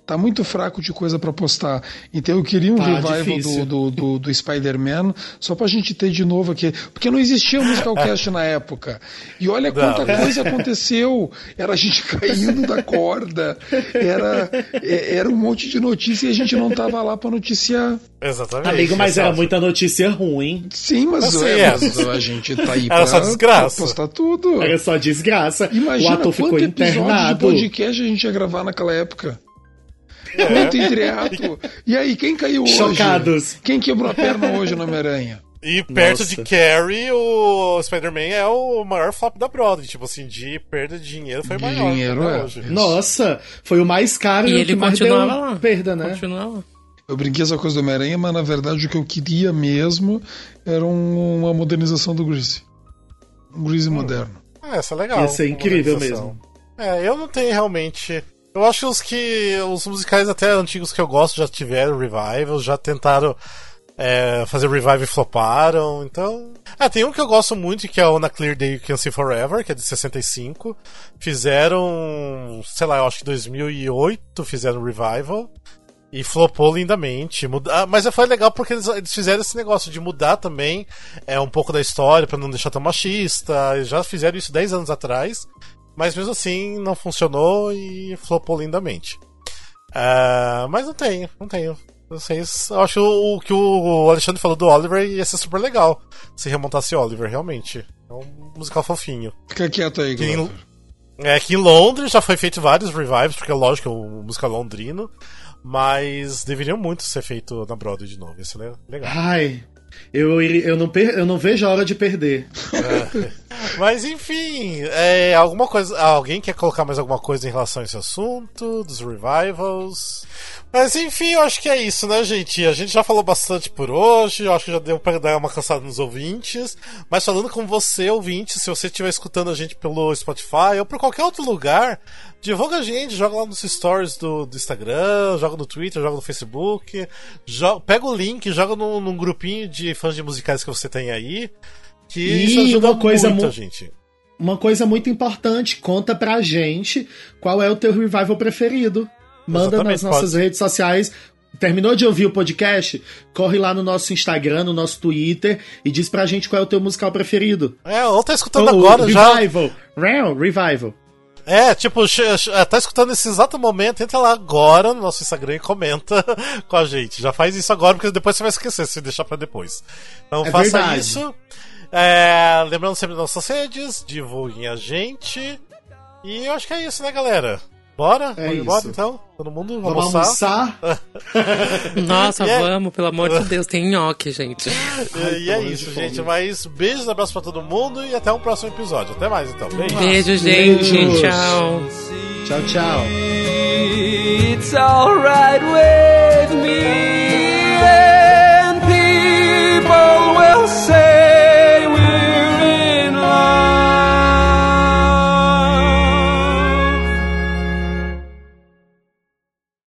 Tá muito fraco de coisa para postar. Então eu queria um Tá revival difícil. do, do, do, do Spider-Man, só pra gente ter de novo aqui. Porque não existia o Musicalcast na época. E olha quanta Não. coisa aconteceu. Era a gente caindo da corda. Era, é- era um monte de notícia e a gente não tava lá pra noticiar. Exatamente. Amigo, mas era Exato. muita notícia ruim. Sim, mas, Assim, é, é. mas a gente tá aí Era pra, só desgraça. pra postar tudo. Era só desgraça. Imagina o ator ficou quanto episódio de internado. podcast a gente ia gravar naquela época. Quanto entreato. E aí, quem caiu hoje? Chocados. Quem quebrou a perna hoje no Homem-Aranha? E perto Nossa. de Carrie, o Spider-Man é o maior flop da Broadway. Tipo assim, de perda de dinheiro foi De maior. dinheiro, até é. hoje. Nossa, foi o mais caro E o ele continuava lá. perda, né? Continuava. Eu brinquei essa coisa do Homem-Aranha, mas na verdade o que eu queria mesmo era um- uma modernização do Greasy. Um Greasy moderno. É, essa é legal. Ia ser incrível mesmo. É, eu não tenho realmente. Eu acho que os que. Os musicais até antigos que eu gosto já tiveram revival, já tentaram é, fazer revive e floparam. Então. Ah, tem um que eu gosto muito, que é o Na Clear Day You Can See Forever, que é de 65. Fizeram. Sei lá, eu acho que 2008 fizeram revival. E flopou lindamente. Muda... ah, Mas foi legal porque eles, fizeram esse negócio de mudar também é, um pouco da história pra não deixar tão machista. Eles já fizeram isso 10 anos atrás. Mas mesmo assim não funcionou e flopou lindamente. Ah, mas não tenho, não tenho. Vocês, eu acho o, que o Alexandre falou do Oliver ia ser super legal se remontasse Oliver, realmente. É um musical fofinho. Fica quieto aí, Que em-. É que em Londres já foi feito vários revives, porque lógico, é um musical londrino. Mas deveriam muito ser feito na Broadway de novo. Isso é legal. Ai, eu, eu, não, eu não vejo a hora de perder. Mas enfim, é, alguma coisa. Alguém quer colocar mais alguma coisa em relação a esse assunto? Dos revivals? Mas enfim, eu acho que é isso, né, gente? A gente já falou bastante por hoje, eu acho que já deu pra dar uma cansada nos ouvintes. Mas falando com você, ouvinte, se você estiver escutando a gente pelo Spotify ou por qualquer outro lugar, divulga a gente, joga lá nos stories do, do Instagram, joga no Twitter, joga no Facebook, jo- pega o link, joga num, num grupinho de fãs de musicais que você tem aí. Que E isso ajuda uma coisa muito mu- gente. Uma coisa muito importante, conta pra gente qual é o teu revival preferido. Manda Exatamente, nas nossas pode. redes sociais. Terminou de ouvir o podcast? Corre lá no nosso Instagram, no nosso Twitter e diz pra gente qual é o teu musical preferido. É, ou tá escutando agora já. revival. Real, revival. É, tipo, che- tá escutando nesse exato momento, entra lá agora no nosso Instagram e comenta com a gente. Já faz isso agora, porque depois você vai esquecer se deixar pra depois. Então É faça verdade. isso. É, lembrando sempre das nossas redes, divulguem a gente. E eu acho que é isso, né, galera? Bora? É vamos isso. embora então? Todo mundo vamos almoçar? Nossa, é... vamos, pelo amor de Deus, tem nhoque, gente. Ai, e, é isso, gente. Mas beijos, abraço pra todo mundo e até um próximo episódio. Até mais então. Beijo, Beijo gente. Tchau. Tchau, tchau. It's alright with me. And people will say.